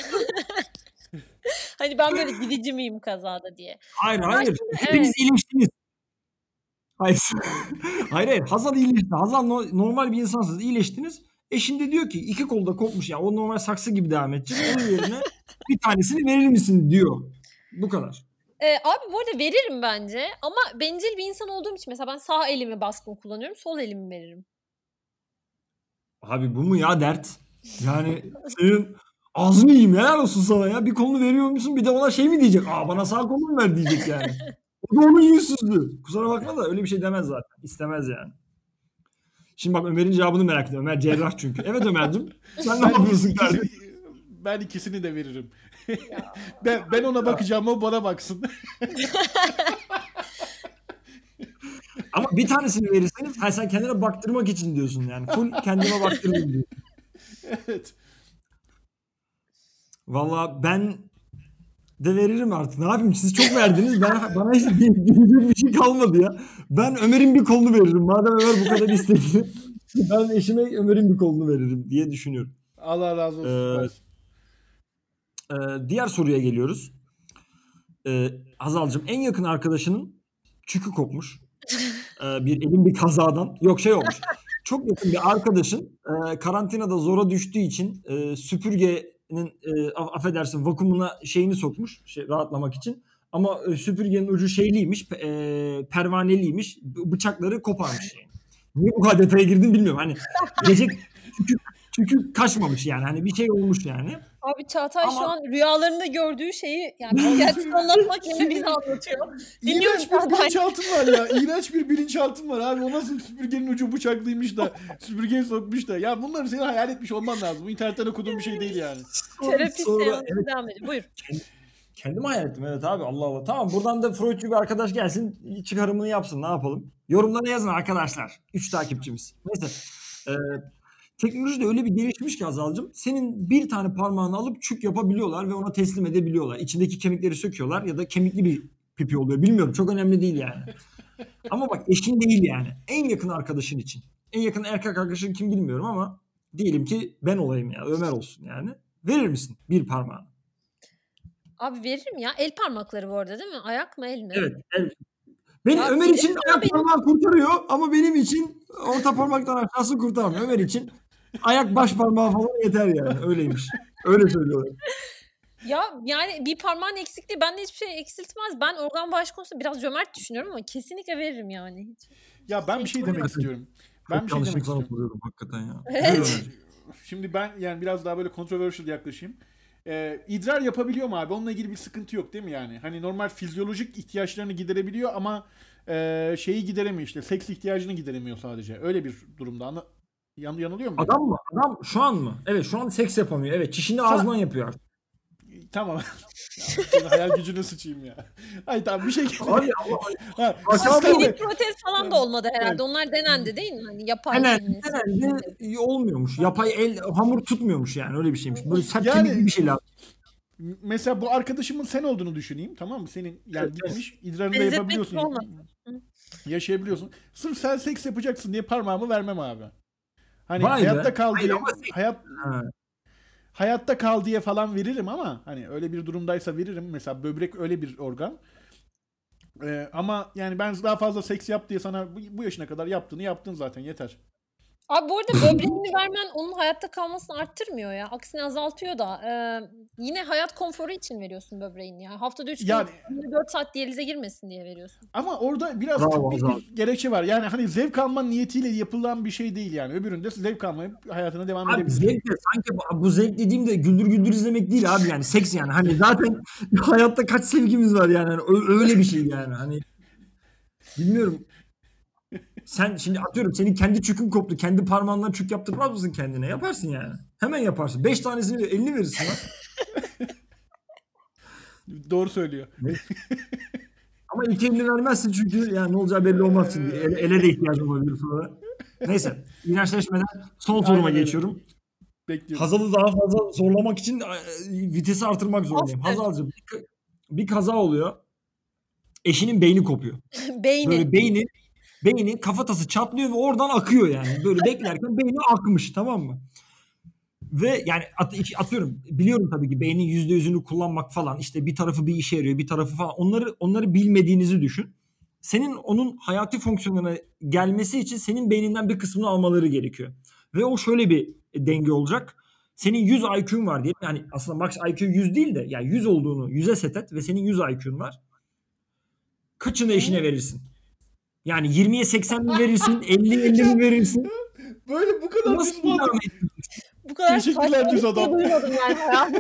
hani ben böyle gidici miyim kazada diye. Hayır hayır. şimdi, Hepiniz evet. iyileştiniz. Hayır. hayır hayır. Hazal iyileşti. Hazal no- normal bir insansınız. İyileştiniz. Eşin de diyor ki iki kolda kopmuş ya. O normal saksı gibi devam edecek. Onun yerine bir tanesini verir misin diyor. Bu kadar. Ee, abi bu arada veririm bence ama bencil bir insan olduğum için mesela ben sağ elimi baskın kullanıyorum sol elimi veririm. Abi bu mu ya dert? Yani senin ağzını yiyeyim helal olsun sana ya. Bir kolunu veriyor musun bir de ona şey mi diyecek? Aa bana sağ kolunu ver diyecek yani. O da onun yüzsüzlüğü. Kusura bakma da öyle bir şey demez zaten. İstemez yani. Şimdi bak Ömer'in cevabını merak ediyorum. Ömer cerrah çünkü. Evet Ömer'cim. Sen ne yapıyorsun kardeşim? Ben ikisini de veririm. ben, ben ona bakacağım o bana baksın. Ama bir tanesini verirseniz ha, sen kendine baktırmak için diyorsun yani. Full kendime baktırdım diyor. evet. Valla ben de veririm artık. Ne yapayım? Siz çok verdiniz. Ben, bana hiç diyecek bir şey kalmadı ya. Ben Ömer'in bir kolunu veririm. Madem Ömer bu kadar istedi. Ben eşime Ömer'in bir kolunu veririm diye düşünüyorum. Allah razı olsun. Ee, Ee, diğer soruya geliyoruz. Ee, Hazal'cığım en yakın arkadaşının çükü kopmuş. Ee, bir elin bir kazadan. Yok şey olmuş. Çok yakın bir arkadaşın e, karantinada zora düştüğü için e, süpürgenin e, affedersin vakumuna şeyini sokmuş şey, rahatlamak için. Ama e, süpürgenin ucu şeyliymiş, e, pervaneliymiş. Bıçakları koparmış. Niye bu kadar detaya girdim bilmiyorum. Hani gece çünkü, çünkü kaçmamış yani. Hani bir şey olmuş yani. Abi Çağatay şu Ama- an rüyalarında gördüğü şeyi yani gerçekten anlatmak yerine bize anlatıyor. Dinliyorum İğrenç bir bilinçaltım var ya. İğrenç bir bilinçaltım var abi. O nasıl süpürgenin ucu bıçaklıymış da süpürgeyi sokmuş da. Ya bunları senin hayal etmiş olman lazım. Bu internetten okuduğum bir şey değil yani. Terapist Sonra- evet, devam ediyor. Buyur. Kendim hayal ettim evet abi Allah Allah. Tamam buradan da Freudçu bir arkadaş gelsin çıkarımını yapsın ne yapalım. Yorumlara yazın arkadaşlar. Üç takipçimiz. Neyse. Ee, teknoloji de öyle bir gelişmiş ki Azal'cığım. Senin bir tane parmağını alıp çük yapabiliyorlar ve ona teslim edebiliyorlar. İçindeki kemikleri söküyorlar ya da kemikli bir pipi oluyor. Bilmiyorum çok önemli değil yani. Ama bak eşin değil yani. En yakın arkadaşın için. En yakın erkek arkadaşın kim bilmiyorum ama diyelim ki ben olayım ya Ömer olsun yani. Verir misin bir parmağını? Abi veririm ya. El parmakları bu arada değil mi? Ayak mı el mi? Evet. evet. Beni Ya Ömer için ya ayak benim- parmağı kurtarıyor ama benim için orta parmaktan aşağısı kurtarmıyor. Ömer için ayak baş parmağı falan yeter yani. Öyleymiş. Öyle söylüyorlar. Ya yani bir parmağın eksikliği bende hiçbir şey eksiltmez. Ben organ bağış konusunda biraz cömert düşünüyorum ama kesinlikle veririm yani. Hiç. Ya ben bir şey demek istiyorum. Ben bir Çok şey yanlış demek istiyorum. hakikaten ya. Evet. Şimdi ben yani biraz daha böyle controversial yaklaşayım. Ee, idrar yapabiliyor mu abi? Onunla ilgili bir sıkıntı yok değil mi yani? Hani normal fizyolojik ihtiyaçlarını giderebiliyor ama e, şeyi gideremiyor işte. Seks ihtiyacını gideremiyor sadece. Öyle bir durumda. Anla Yan, yanılıyor mu? Adam mı? Adam şu an mı? Evet şu an seks yapamıyor. Evet çişini ağzından yapıyor artık. Tamam. Ya, hayal gücünü sıçayım ya. Ay tamam bir şey Abi Ha, tabii- Stenik protez falan da olmadı herhalde. Evet. Onlar denendi değil mi? Hani yapay penis. genelde olmuyormuş. Yapay el hamur tutmuyormuş yani öyle bir şeymiş. Böyle sert Yani- bir şey lazım. Mesela bu arkadaşımın sen olduğunu düşüneyim tamam mı? Senin yani Evet, gitmiş idrarını da yapabiliyorsun. olmaz. Yaşayabiliyorsun. Sırf sen seks yapacaksın diye parmağımı vermem abi. Hani Vay be. hayatta Hayır ama seks- hayat Ha. hayatta kal diye falan veririm ama hani öyle bir durumdaysa veririm. Mesela böbrek öyle bir organ. Ee, ama yani ben daha fazla seks yap diye sana bu, bu yaşına kadar yaptığını yaptın zaten yeter. Abi bu arada böbreğini vermen onun hayatta kalmasını arttırmıyor ya. Aksine azaltıyor da. Ee, yine hayat konforu için veriyorsun böbreğini ya. Haftada 3 gün Yani 24 saat diyalize girmesin diye veriyorsun. ama orada biraz Bravo, tıbbi bravo. bir gerekçe var. Yani hani zevk alma niyetiyle yapılan bir şey değil yani. Öbüründe zevk almayıp hayatına devam Abi edebilir. zevk de sanki bu- bu zevk dediğimde güldür güldür izlemek değil abi yani seks yani. Hani zaten hayatta kaç sevgimiz var yani. Hani ö- öyle bir şey yani. Hani bilmiyorum. Sen şimdi atıyorum senin kendi çükün koptu. Kendi parmağından çük yaptırmaz mısın kendine? Yaparsın yani. Hemen yaparsın. Beş tanesini elini verirsin lan. Doğru söylüyor. Ama iki elini vermezsin çünkü yani ne olacağı belli olmaz şimdi. Ele, ele de ihtiyacın olabilir sonra. Neyse. İğrençleşmeden son soruma Aynen geçiyorum. Bekliyorum. Hazal'ı daha fazla zorlamak için e, vitesi artırmak zorundayım. Hazal'cığım bir, bir kaza oluyor. Eşinin beyni kopuyor. Beyni. Böyle beyni beyni kafatası çatlıyor ve oradan akıyor yani. Böyle beklerken beyni akmış tamam mı? Ve yani at, atıyorum biliyorum tabii ki beynin yüzde yüzünü kullanmak falan işte bir tarafı bir işe yarıyor bir tarafı falan onları onları bilmediğinizi düşün. Senin onun hayati fonksiyonuna gelmesi için senin beyninden bir kısmını almaları gerekiyor. Ve o şöyle bir denge olacak. Senin 100 IQ'un var diye yani aslında max IQ 100 değil de yani 100 olduğunu 100'e set et ve senin 100 IQ'un var. Kaçını eşine verirsin? Yani 20'ye 80 mi verirsin? 50 50 mi verirsin? Böyle bu kadar Nasıl? Bu kadar Teşekkürler düz adam. yani.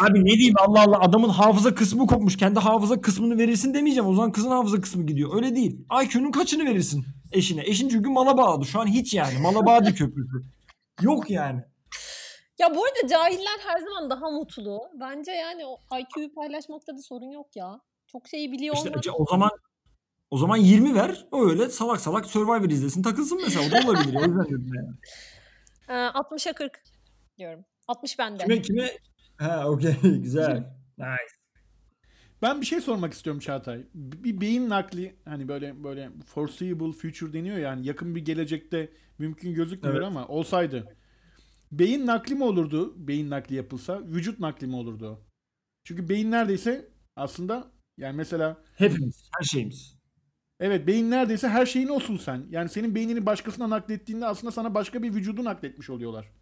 Abi ne diyeyim Allah Allah adamın hafıza kısmı kopmuş. Kendi hafıza kısmını verirsin demeyeceğim. O zaman kızın hafıza kısmı gidiyor. Öyle değil. IQ'nun kaçını verirsin eşine? Eşin çünkü mala bağlı. Şu an hiç yani. Mala bağlı köprüsü. Yok yani. ya bu arada cahiller her zaman daha mutlu. Bence yani o IQ'yu paylaşmakta da sorun yok ya. Çok şeyi biliyor İşte olmak. o zaman o zaman 20 ver. Öyle salak salak Survivor izlesin. Takılsın mesela. O da olabilir. O yüzden dedim yani. Ee, 60'a 40 diyorum. 60 bende. Kime kime? Ha okey. Güzel. Nice. Ben bir şey sormak istiyorum Çağatay. Bir beyin nakli hani böyle böyle foreseeable future deniyor yani yakın bir gelecekte mümkün gözükmüyor Evet. ama olsaydı. Beyin nakli mi olurdu? Beyin nakli yapılsa, vücut nakli mi olurdu? o? Çünkü beyin neredeyse aslında yani mesela Hepimiz. Her şeyimiz. Evet beyin neredeyse her şeyin olsun sen. Yani senin beynini başkasına naklettiğinde aslında sana başka bir vücudu nakletmiş oluyorlar.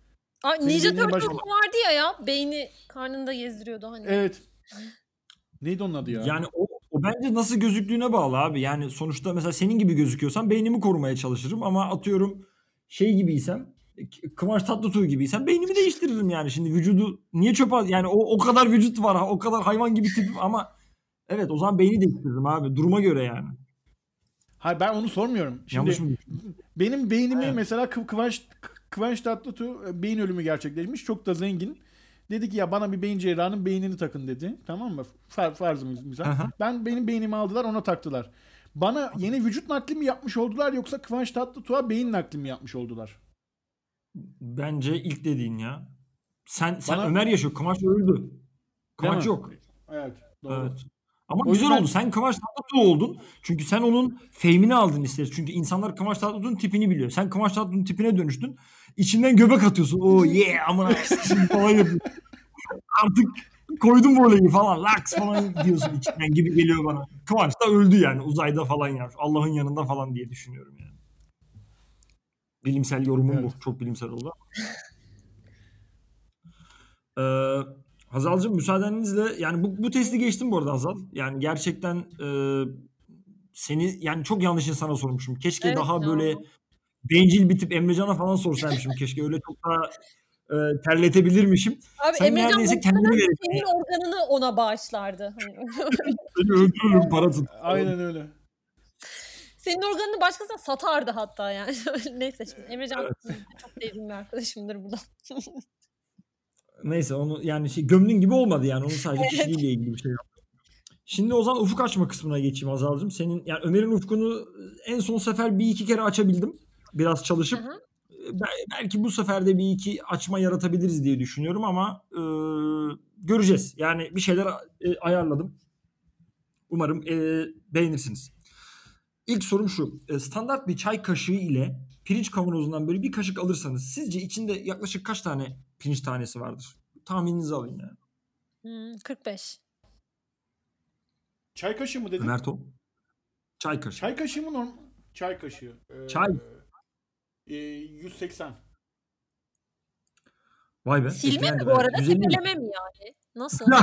Aa, Senin Ninja Turtles'da başka- vardı ya ya. Beyni karnında gezdiriyordu hani. Evet. Neydi onun adı ya? Yani o, o bence nasıl gözüktüğüne bağlı abi. Yani sonuçta mesela senin gibi gözüküyorsam beynimi korumaya çalışırım ama atıyorum şey gibiysem Kıvanç Tatlıtuğ gibiysem beynimi değiştiririm yani. Şimdi vücudu niye çöpe at- yani o, o kadar vücut var o kadar hayvan gibi tip ama evet o zaman beyni değiştiririm abi duruma göre yani. Hayır ben onu sormuyorum. Şimdi Yanlış? Benim beynimi Evet. mesela Kıv- Kıvanç Kıvanç Tatlıtuğ e, beyin ölümü gerçekleşmiş. Çok da zengin. Dedi ki ya bana bir beyin cerrahının beynini takın dedi. Tamam mı? Far, farzımız misal. Aha. Ben benim beynimi aldılar ona taktılar. Bana yeni vücut nakli mi yapmış oldular yoksa Kıvanç Tatlıtuğ'a beyin nakli mi yapmış oldular? Bence ilk dediğin ya. Sen sen Bana- Ömer yaşıyor. Kıvanç öldü. Kıvanç yok. Evet. Doğru. Evet. Ama O güzel yüzden- oldu. Sen Kıvanç Tatlıtuğ oldun. Çünkü sen onun fame'ini aldın isteriz. Çünkü insanlar Kıvanç Tatlıtuğ'un tipini biliyor. Sen Kıvanç Tatlıtuğ'un tipine dönüştün. İçinden göbek atıyorsun. Oo yeah s**eyim falan yapıyorsun. Artık koydum olayı falan. Laks falan diyorsun içinden gibi geliyor bana. Kıvanç da öldü yani. Uzayda falan yani. Allah'ın yanında falan diye düşünüyorum yani. Bilimsel yorumum Evet. bu. Çok bilimsel oldu. Ee, Hazal'cığım müsaadenizle yani bu, bu testi geçtim bu arada Hazal. Yani gerçekten e, seni yani çok yanlış insana sormuşum. Keşke Evet daha ya. böyle bencil bir tip Emrecan'a falan sorsaymışım. Keşke öyle çok daha e, terletebilirmişim. Abi Sen Emrecan neredeyse kendini verirsin. senin organını ona bağışlardı. Hani Seni öldürürüm para tut. Aynen öyle. senin organını başkasına satardı hatta yani. Neyse şimdi Emrecan Evet. çok sevdiğim bir arkadaşımdır burada. Neyse onu yani şey gömdüğün gibi olmadı yani. Onun sadece kişiliğiyle ilgili bir şey yaptım. Şimdi o zaman ufuk açma kısmına geçeyim Hazal'cığım. Senin yani Ömer'in ufkunu en son sefer bir iki kere açabildim. Biraz çalışıp. Hı hı. Bel- belki bu sefer de bir iki açma yaratabiliriz diye düşünüyorum ama e, göreceğiz. Yani bir şeyler e, ayarladım. Umarım e, beğenirsiniz. İlk sorum şu. E, standart bir çay kaşığı ile pirinç kavanozundan böyle bir kaşık alırsanız sizce içinde yaklaşık kaç tane pirinç tanesi vardır? Tahmininizi alayım yani. Hmm, 45. Çay kaşığı mı dedin? Ömer Tom. Çay kaşığı. Çay kaşığı mı normal? Çay kaşığı. Ee, Çay. e, 180. Vay be. Silme mi bu arada? 150 mi? Tepeleme mi yani? Nasıl?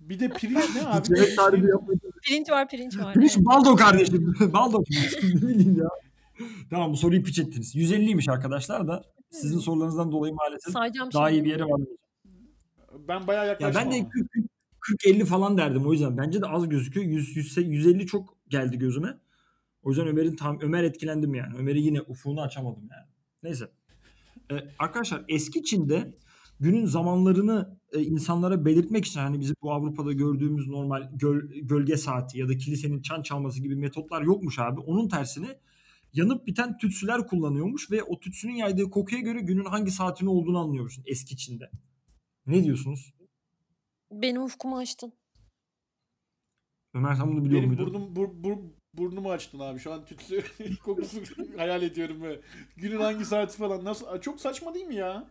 Bir de pirinç ne abi? Yemek tarifi yapmayı pirinç var pirinç var. Pirinç evet. baldo kardeşim. baldo pirinç. ne bileyim ya. Tamam bu soruyu piç ettiniz. 150'ymiş arkadaşlar da sizin sorularınızdan dolayı maalesef Sayacağım daha iyi bir yere var. Ben bayağı Ya yaklaştım ben de ama. 40-50 falan derdim o yüzden. Bence de az gözüküyor. 100, 100, 150 çok geldi gözüme. O yüzden Ömer'in tam Ömer etkilendim yani. Ömer'i yine ufuğunu açamadım yani. Neyse. Ee, arkadaşlar eski Çin'de günün zamanlarını e, insanlara belirtmek için hani bizim bu Avrupa'da gördüğümüz normal göl- gölge saati ya da kilisenin çan çalması gibi metotlar yokmuş abi. Onun tersine yanıp biten tütsüler kullanıyormuş ve o tütsünün yaydığı kokuya göre günün hangi saatinin olduğunu anlıyormuşsun eski Çin'de. Ne diyorsunuz? Benim ufkumu açtın. Ömer sen bunu biliyor Benim muydun? burnum, bur, bur, burnumu açtın abi. Şu an tütsü kokusu hayal ediyorum ve günün hangi saati falan. Nasıl? Aa, Çok saçma değil mi ya?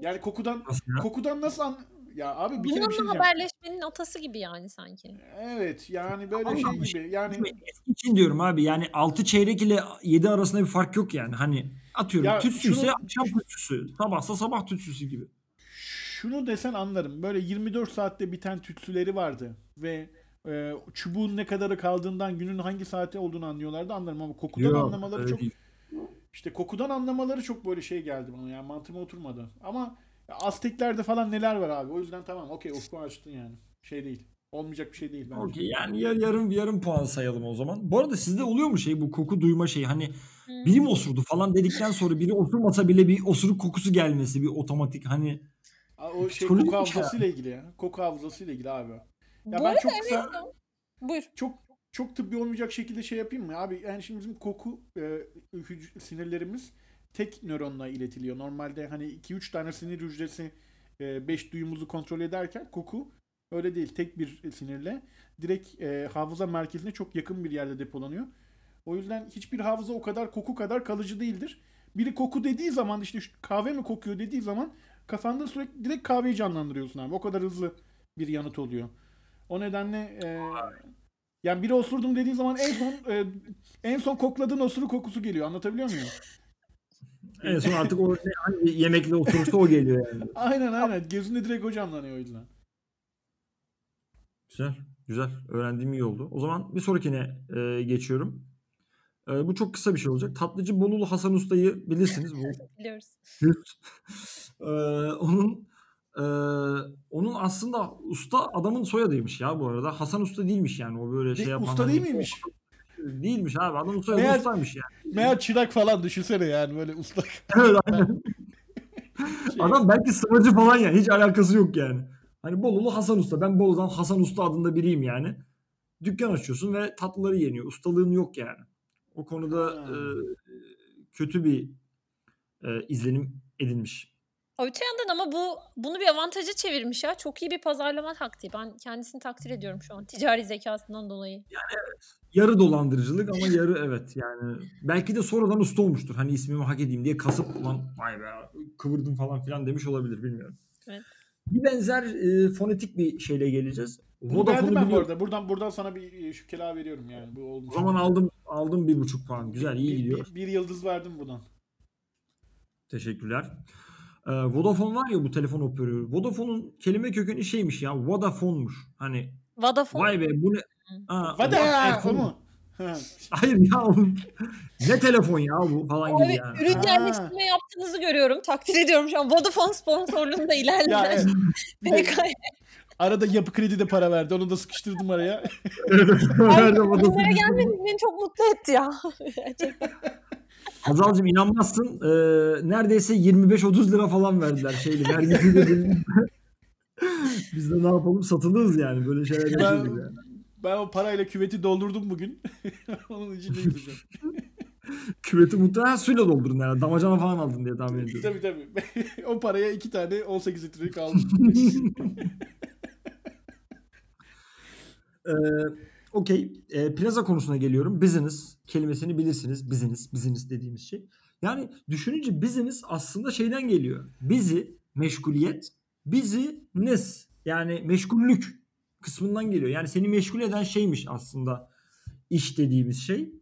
Yani kokudan Nasıl ya? kokudan nasıl an... Ya abi bir kere bir şey Bununla diyeceğim. haberleşmenin atası gibi yani sanki. Evet yani böyle Ama şey gibi. Yani Eski için diyorum abi yani 6 çeyrek ile 7 arasında bir fark yok yani. Hani atıyorum Ya tütsü ise şunu- akşam tütsüsü. Sabahsa sabah tütsüsü gibi. şunu desen anlarım. Böyle 24 saatte biten tütsüleri vardı ve e, çubuğun ne kadarı kaldığından günün hangi saati olduğunu anlıyorlardı anlarım ama kokudan Yok, anlamaları öyle çok değil. işte kokudan anlamaları çok böyle şey geldi bana yani mantığıma oturmadı. Ama Azteklerde falan neler var abi. O yüzden tamam okey ufku açtın yani. Şey değil. Olmayacak bir şey değil bence. Okey yani ya- yarım yarım puan sayalım o zaman. Bu arada sizde oluyor mu şey bu koku duyma şeyi hani Hmm. biri mi osurdu falan dedikten sonra biri osurmasa bile bir osuruk kokusu gelmesi bir otomatik hani Aa, O şey koku şey hafızasıyla ilgili ya. Koku hafızasıyla ilgili abi. Ya Bu ben çok kısa Buyur. çok çok tıbbi olmayacak şekilde şey yapayım mı? Abi yani şimdi bizim koku e, hüc- sinirlerimiz tek nöronla iletiliyor. Normalde hani 2-3 tane sinir hücresi 5 duyumuzu kontrol ederken koku öyle değil. Tek bir sinirle direkt e, hafıza merkezine çok yakın bir yerde depolanıyor. O yüzden hiçbir hafıza o kadar koku kadar kalıcı değildir. Biri koku dediği zaman işte kahve mi kokuyor dediği zaman kafanda sürekli direkt kahveyi canlandırıyorsun abi. O kadar hızlı bir yanıt oluyor. O nedenle e, yani biri osurdum dediği zaman en son e, en son kokladığın osuruk kokusu geliyor. Anlatabiliyor muyum? En son artık o hangi yemekle oturursa o geliyor yani. Aynen aynen. Gözünde direkt o canlanıyor o yüzden. Güzel, güzel. Öğrendiğim iyi oldu. O zaman bir sonrakine e, geçiyorum. E, bu çok kısa bir şey olacak. Tatlıcı Bolulu Hasan Usta'yı bilirsiniz. Bu Biliyoruz. Ee, onun e, onun aslında usta adamın soyadıymış ya bu arada. Hasan Usta değilmiş yani o böyle şey yapan. usta hani- değil miymiş? Değilmiş abi. Adamın soyadı Meğer- ustaymış yani. Meğer çırak falan düşünsene yani böyle ıslak. Evet, aynen. Şey, Adam belki sıvacı falan yani. Hiç alakası yok yani. Hani Bolulu Hasan Usta. Ben Bolu'dan Hasan Usta adında biriyim yani. Dükkan açıyorsun ve tatlıları yeniyor. Ustalığın yok yani. O konuda Ha. e, kötü bir e, izlenim edinmiş. Öte yandan ama bu bunu bir avantaja çevirmiş ya. Çok iyi bir pazarlama taktiği. Ben kendisini takdir ediyorum şu an ticari zekasından dolayı. Yarı dolandırıcılık ama yarı evet yani. Belki de sonradan usta olmuştur. Hani ismimi hak edeyim diye kasıp lan vay be kıvırdım falan filan demiş olabilir bilmiyorum. Evet. Bir benzer e, fonetik bir şeyle geleceğiz. Bunu beğendim ben bu arada. Buradan buradan sana bir e, şükela veriyorum yani. Bu O olmuş. zaman aldım aldım bir buçuk puan. Güzel iyi bir, gidiyor. bir, bir yıldız verdim buradan. Teşekkürler. Ee, Vodafone var ya bu telefon operatörü. Vodafone'un kelime kökeni şeymiş ya. Vodafone'muş. Hani Vodafone vay be bu ne? Ha, Vada Vodafone. mu? Ha. Hayır ya oğlum. ne telefon ya bu falan gibi Abi yani. ürün Ha. yerleştirme yaptığınızı görüyorum. Takdir ediyorum şu an. Vodafone sponsorluğunda ilerledi. Ya evet. Bir de PK. arada yapı kredi de para verdi. Onu da sıkıştırdım araya. Vodafone? Bunlara gelmeniz beni çok mutlu etti ya. Gerçekten. Hazal'cığım inanmazsın. Ee, neredeyse 25-30 lira falan verdiler şeyli. Vergisi de benim. Biz de ne yapalım satılırız yani. Böyle şeyler ben, yani. ben o parayla küveti doldurdum bugün. Onun için de gideceğim. Küveti muhtemelen suyla doldurun yani. Damacana falan aldın diye tahmin ediyorum. tabii tabii. o paraya iki tane 18 litrelik aldım. Ee, Okey. Ee, plaza konusuna geliyorum. Business kelimesini bilirsiniz. Business, business dediğimiz şey. Yani düşününce business aslında şeyden geliyor. Bizi, meşguliyet, bizi nes yani meşgullük kısmından geliyor. Yani seni meşgul eden şeymiş aslında iş dediğimiz şey.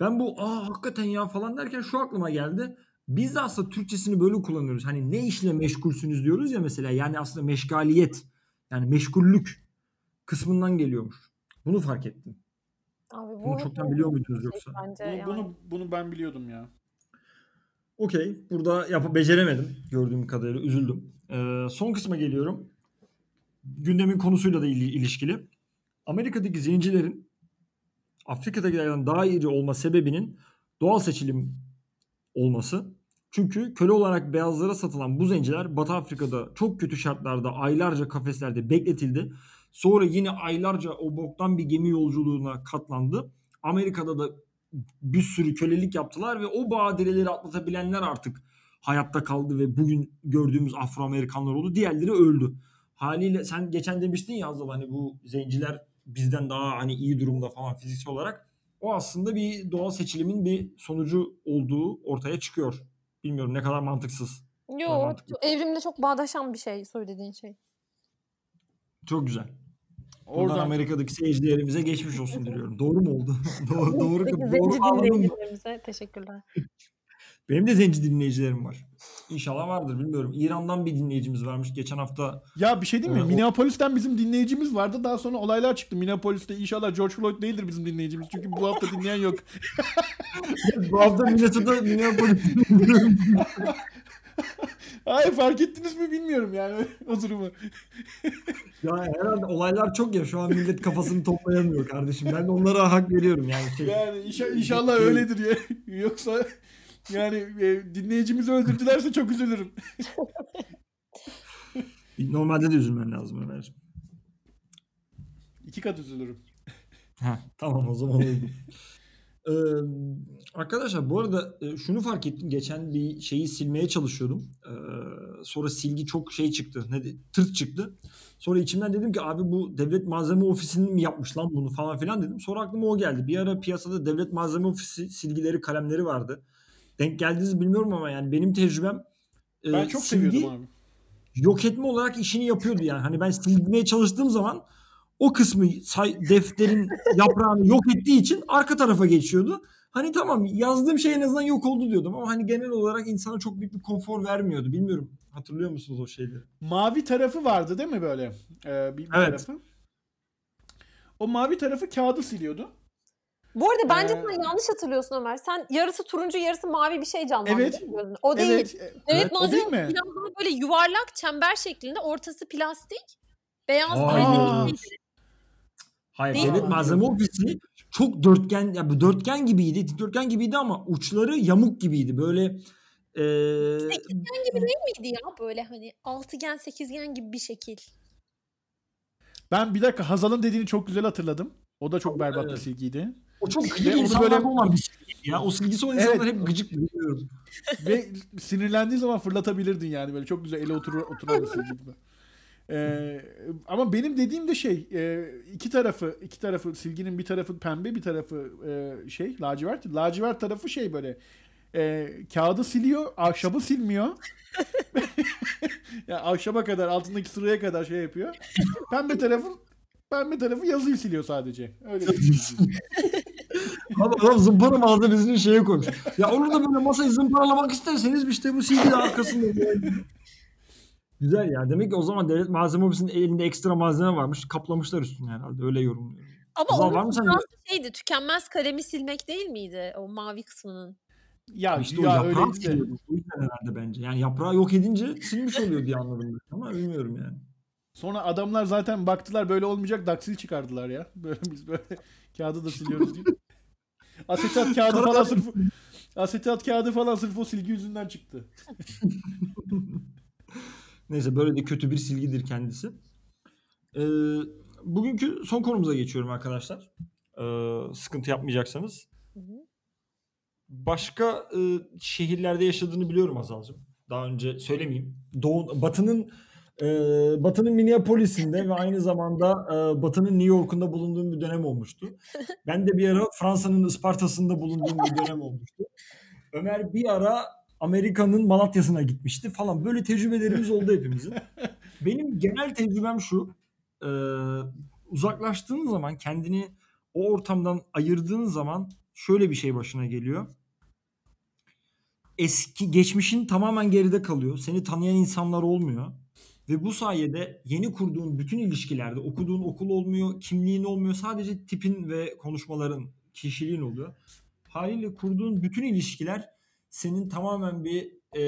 Ben bu aa hakikaten ya falan derken şu aklıma geldi. Biz de aslında Türkçesini böyle kullanıyoruz. Hani ne işle meşgulsünüz diyoruz ya mesela. Yani aslında meşgaliyet yani meşgullük kısmından geliyormuş. Bunu fark ettim. Abi bu Bunu çoktan biliyor muydunuz yoksa? Bence Bunu, yani. bunu, bunu ben biliyordum ya. Okey. Burada yapıp beceremedim. Gördüğüm kadarıyla üzüldüm. Ee, son kısma geliyorum. Gündemin konusuyla da il- ilişkili. Amerika'daki zencilerin Afrika'dakilerden daha iri olma sebebinin doğal seçilim olması. Çünkü köle olarak beyazlara satılan bu zenciler Batı Afrika'da çok kötü şartlarda aylarca kafeslerde bekletildi. Sonra yine aylarca o boktan bir gemi yolculuğuna katlandı. Amerika'da da bir sürü kölelik yaptılar ve o badireleri atlatabilenler artık hayatta kaldı ve bugün gördüğümüz Afro-Amerikanlar oldu. Diğerleri öldü. Haliyle sen geçen demiştin ya Azal hani bu zenciler bizden daha hani iyi durumda falan fiziksel olarak. O aslında bir doğal seçilimin bir sonucu olduğu ortaya çıkıyor. Bilmiyorum ne kadar mantıksız. Yo, mantıklı. evrimle çok bağdaşan bir şey söylediğin şey. Çok güzel. Oradan Oradan Amerika'daki seyircilerimize geçmiş olsun diliyorum. Doğru mu oldu? doğru, doğru, doğru zenci anladım teşekkürler. Benim de zenci dinleyicilerim var. İnşallah vardır bilmiyorum. İran'dan bir dinleyicimiz varmış geçen hafta. Ya bir şey değil mi? Ee, Minneapolis'ten bizim dinleyicimiz vardı. Daha sonra olaylar çıktı. Minneapolis'te inşallah George Floyd değildir bizim dinleyicimiz. Çünkü bu hafta dinleyen yok. Bu hafta Minnesota Minneapolis. Hayır fark ettiniz mi bilmiyorum yani o durumu. ya herhalde olaylar çok ya şu an millet kafasını toplayamıyor kardeşim. Ben de onlara hak veriyorum yani. Şey, Yani inşa- inşallah öyledir ya. Yoksa yani e, dinleyicimizi öldürdülerse çok üzülürüm. Normalde de üzülmen lazım Ömerciğim. İki kat üzülürüm. Ha, tamam o zaman oldu. Ee, arkadaşlar bu arada e, şunu fark ettim. Geçen bir şeyi silmeye çalışıyordum. Ee, sonra silgi çok şey çıktı. Ne de- tırt çıktı. Sonra içimden dedim ki abi bu devlet malzeme ofisinin mi yapmış lan bunu falan filan dedim. Sonra aklıma o geldi. Bir ara piyasada devlet malzeme ofisi silgileri, kalemleri vardı. Denk geldiniz bilmiyorum ama yani benim tecrübem e, Ben çok silgi- seviyordum abi. yok etme olarak işini yapıyordu yani. Hani ben silmeye çalıştığım zaman o kısmı say, defterin yaprağını yok ettiği için arka tarafa geçiyordu. Hani tamam yazdığım şey en azından yok oldu diyordum ama hani genel olarak insana çok büyük bir konfor vermiyordu. Bilmiyorum hatırlıyor musunuz o şeyleri? Mavi tarafı vardı değil mi böyle? Ee, bir, bir Evet. tarafı. O mavi tarafı kağıdı siliyordu. Bu arada bence Ee, sen yanlış hatırlıyorsun Ömer. Sen yarısı turuncu yarısı mavi bir şey canlandırdın Evet. O değil. Evet. Evet, Evet, o değil mi? biraz daha böyle yuvarlak çember şeklinde ortası plastik. Beyaz Aa. Hayır Değil devlet mi? malzeme ofisi çok dörtgen ya bu dörtgen gibiydi dikdörtgen gibiydi ama uçları yamuk gibiydi böyle e, Sekizgen gibi değil miydi ya böyle hani altıgen sekizgen gibi bir şekil. Ben bir dakika Hazal'ın dediğini çok güzel hatırladım. O da çok berbat bir Evet. silgiydi. O çok gıcık onu insanlarda böyle- olan bir silgi ya. O silgisi olan insanlar Evet. hep gıcık biliyorum. Ve sinirlendiği zaman fırlatabilirdin yani böyle çok güzel ele oturur oturan bir silgi gibi. Ee, ama benim dediğim de şey e, iki tarafı iki tarafı silginin bir tarafı pembe bir tarafı e, şey lacivert lacivert tarafı şey böyle e, kağıdı siliyor ahşabı silmiyor ya ahşaba kadar altındaki sıraya kadar şey yapıyor pembe tarafı pembe tarafı yazıyı siliyor sadece öyle. Abi adam zımpara malzemesini şeye koymuş. Ya onu da böyle masayı zımparalamak isterseniz işte bu silgi arkasında. Güzel ya. Demek ki o zaman devlet malzeme ofisinin elinde ekstra malzeme varmış. Kaplamışlar üstüne herhalde. Öyle yorumluyorum. Ama Kızlar onun var mı sende? iddiası şeydi tükenmez kalemi silmek değil miydi o mavi kısmının? ya İşte o ya yaprağı öyleydi de. siliyordu. O yüzden herhalde bence. Yani yaprağı yok edince silmiş oluyor diye anladım. Ama bilmiyorum yani. Sonra adamlar zaten baktılar böyle olmayacak daksil çıkardılar ya. Böyle biz böyle kağıdı da siliyoruz diye. Asetat kağıdı falan sırf asetat kağıdı falan sırf o silgi yüzünden çıktı. Neyse böyle de kötü bir silgidir kendisi. Ee, bugünkü son konumuza geçiyorum arkadaşlar. Ee, sıkıntı yapmayacaksanız. Hı hı. Başka e, şehirlerde yaşadığını biliyorum Azal'cığım. Daha önce söylemeyeyim. Doğu, Batı'nın e, Batı'nın Minneapolis'inde ve aynı zamanda e, Batı'nın New York'unda bulunduğum bir dönem olmuştu. Ben de bir ara Fransa'nın Isparta'sında bulunduğum bir dönem olmuştu. Ömer bir ara Amerika'nın Malatya'sına gitmişti falan. Böyle tecrübelerimiz oldu hepimizin. Benim genel tecrübem şu. e, uzaklaştığın zaman kendini o ortamdan ayırdığın zaman şöyle bir şey başına geliyor. Eski geçmişin tamamen geride kalıyor. Seni tanıyan insanlar olmuyor. Ve bu sayede yeni kurduğun bütün ilişkilerde okuduğun okul olmuyor, kimliğin olmuyor. Sadece tipin ve konuşmaların, kişiliğin oluyor. Haliyle kurduğun bütün ilişkiler senin tamamen bir e,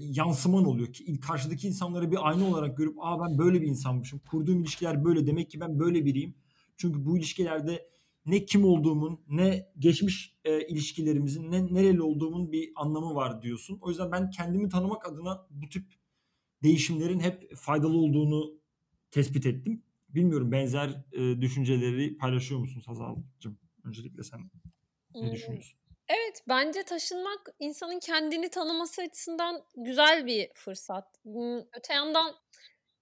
yansıman oluyor. Ki karşıdaki insanları bir ayna olarak görüp aa ben böyle bir insanmışım. Kurduğum ilişkiler böyle. Demek ki ben böyle biriyim. Çünkü bu ilişkilerde ne kim olduğumun, ne geçmiş e, ilişkilerimizin, ne nereli olduğumun bir anlamı var diyorsun. O yüzden ben kendimi tanımak adına bu tip değişimlerin hep faydalı olduğunu tespit ettim. Bilmiyorum benzer e, düşünceleri paylaşıyor musun Hazal'cığım? Öncelikle sen ne Hmm. düşünüyorsun? Evet bence taşınmak insanın kendini tanıması açısından güzel bir fırsat. Öte yandan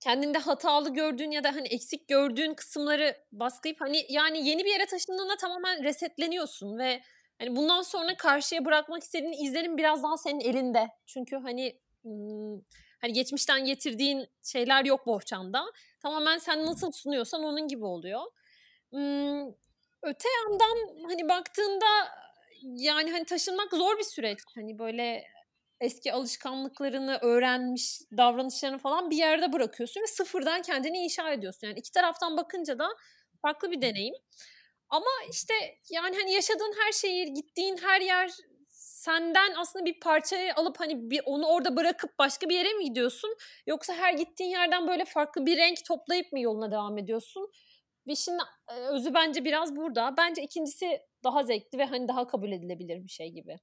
kendinde hatalı gördüğün ya da hani eksik gördüğün kısımları baskılayıp hani yani yeni bir yere taşındığında tamamen resetleniyorsun ve hani bundan sonra karşıya bırakmak istediğin izlenim biraz daha senin elinde. Çünkü hani hani geçmişten getirdiğin şeyler yok bohçanda. Tamamen sen nasıl sunuyorsan onun gibi oluyor. Öte yandan hani baktığında yani hani taşınmak zor bir süreç. Hani böyle eski alışkanlıklarını öğrenmiş davranışlarını falan bir yerde bırakıyorsun ve sıfırdan kendini inşa ediyorsun. Yani iki taraftan bakınca da farklı bir deneyim. Ama işte yani hani yaşadığın her şehir, gittiğin her yer senden aslında bir parçayı alıp hani bir onu orada bırakıp başka bir yere mi gidiyorsun? Yoksa her gittiğin yerden böyle farklı bir renk toplayıp mı yoluna devam ediyorsun? Ve işin e, özü bence biraz burada. Bence ikincisi daha zevkli ve hani daha kabul edilebilir bir şey gibi.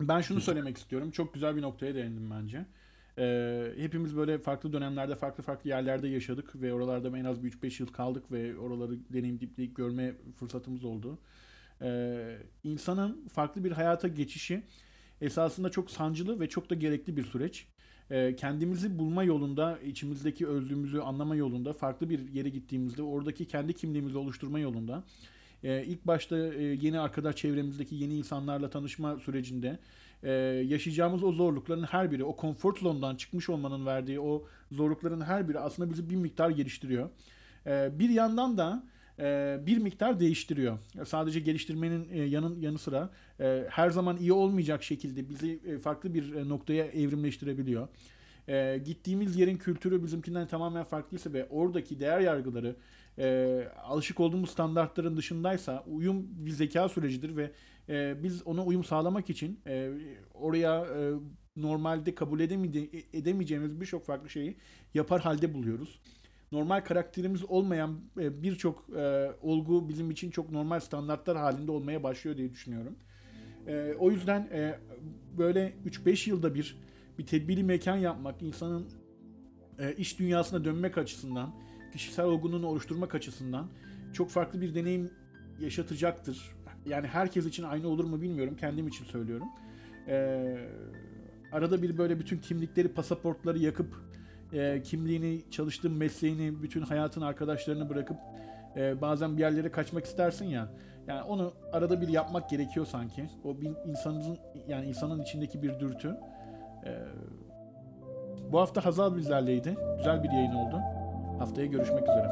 Ben şunu söylemek istiyorum. Çok güzel bir noktaya değindim bence. Ee, hepimiz böyle farklı dönemlerde farklı farklı yerlerde yaşadık ve oralarda en az bir 3-5 yıl kaldık ve oraları deneyimleyip görme fırsatımız oldu. Ee, insanın farklı bir hayata geçişi esasında çok sancılı ve çok da gerekli bir süreç. Ee, kendimizi bulma yolunda, içimizdeki özlüğümüzü anlama yolunda, farklı bir yere gittiğimizde oradaki kendi kimliğimizi oluşturma yolunda ee, ilk başta e, yeni arkadaş çevremizdeki yeni insanlarla tanışma sürecinde e, yaşayacağımız o zorlukların her biri, o konfor zonundan çıkmış olmanın verdiği o zorlukların her biri aslında bizi bir miktar geliştiriyor. Ee, bir yandan da bir miktar değiştiriyor. Sadece geliştirmenin yanın yanı sıra her zaman iyi olmayacak şekilde bizi farklı bir noktaya evrimleştirebiliyor. Gittiğimiz yerin kültürü bizimkinden tamamen farklıysa ve oradaki değer yargıları alışık olduğumuz standartların dışındaysa uyum bir zeka sürecidir ve biz ona uyum sağlamak için oraya normalde kabul edemeyece- edemeyeceğimiz birçok farklı şeyi yapar halde buluyoruz. Normal karakterimiz olmayan e, birçok e, olgu bizim için çok normal standartlar halinde olmaya başlıyor diye düşünüyorum. E, o yüzden e, böyle 3-5 yılda bir bir tedbiri mekan yapmak insanın e, iş dünyasına dönmek açısından, kişisel olgunluğunu oluşturmak açısından çok farklı bir deneyim yaşatacaktır. Yani herkes için aynı olur mu bilmiyorum. Kendim için söylüyorum. Ee, arada bir böyle bütün kimlikleri, pasaportları yakıp e, kimliğini, çalıştığın mesleğini, bütün hayatın arkadaşlarını bırakıp e, bazen bir yerlere kaçmak istersin ya. Yani onu arada bir yapmak gerekiyor sanki. O bir insanın yani insanın içindeki bir dürtü. Ee, bu hafta Hazal bizlerleydi. Güzel bir yayın oldu. Haftaya görüşmek üzere.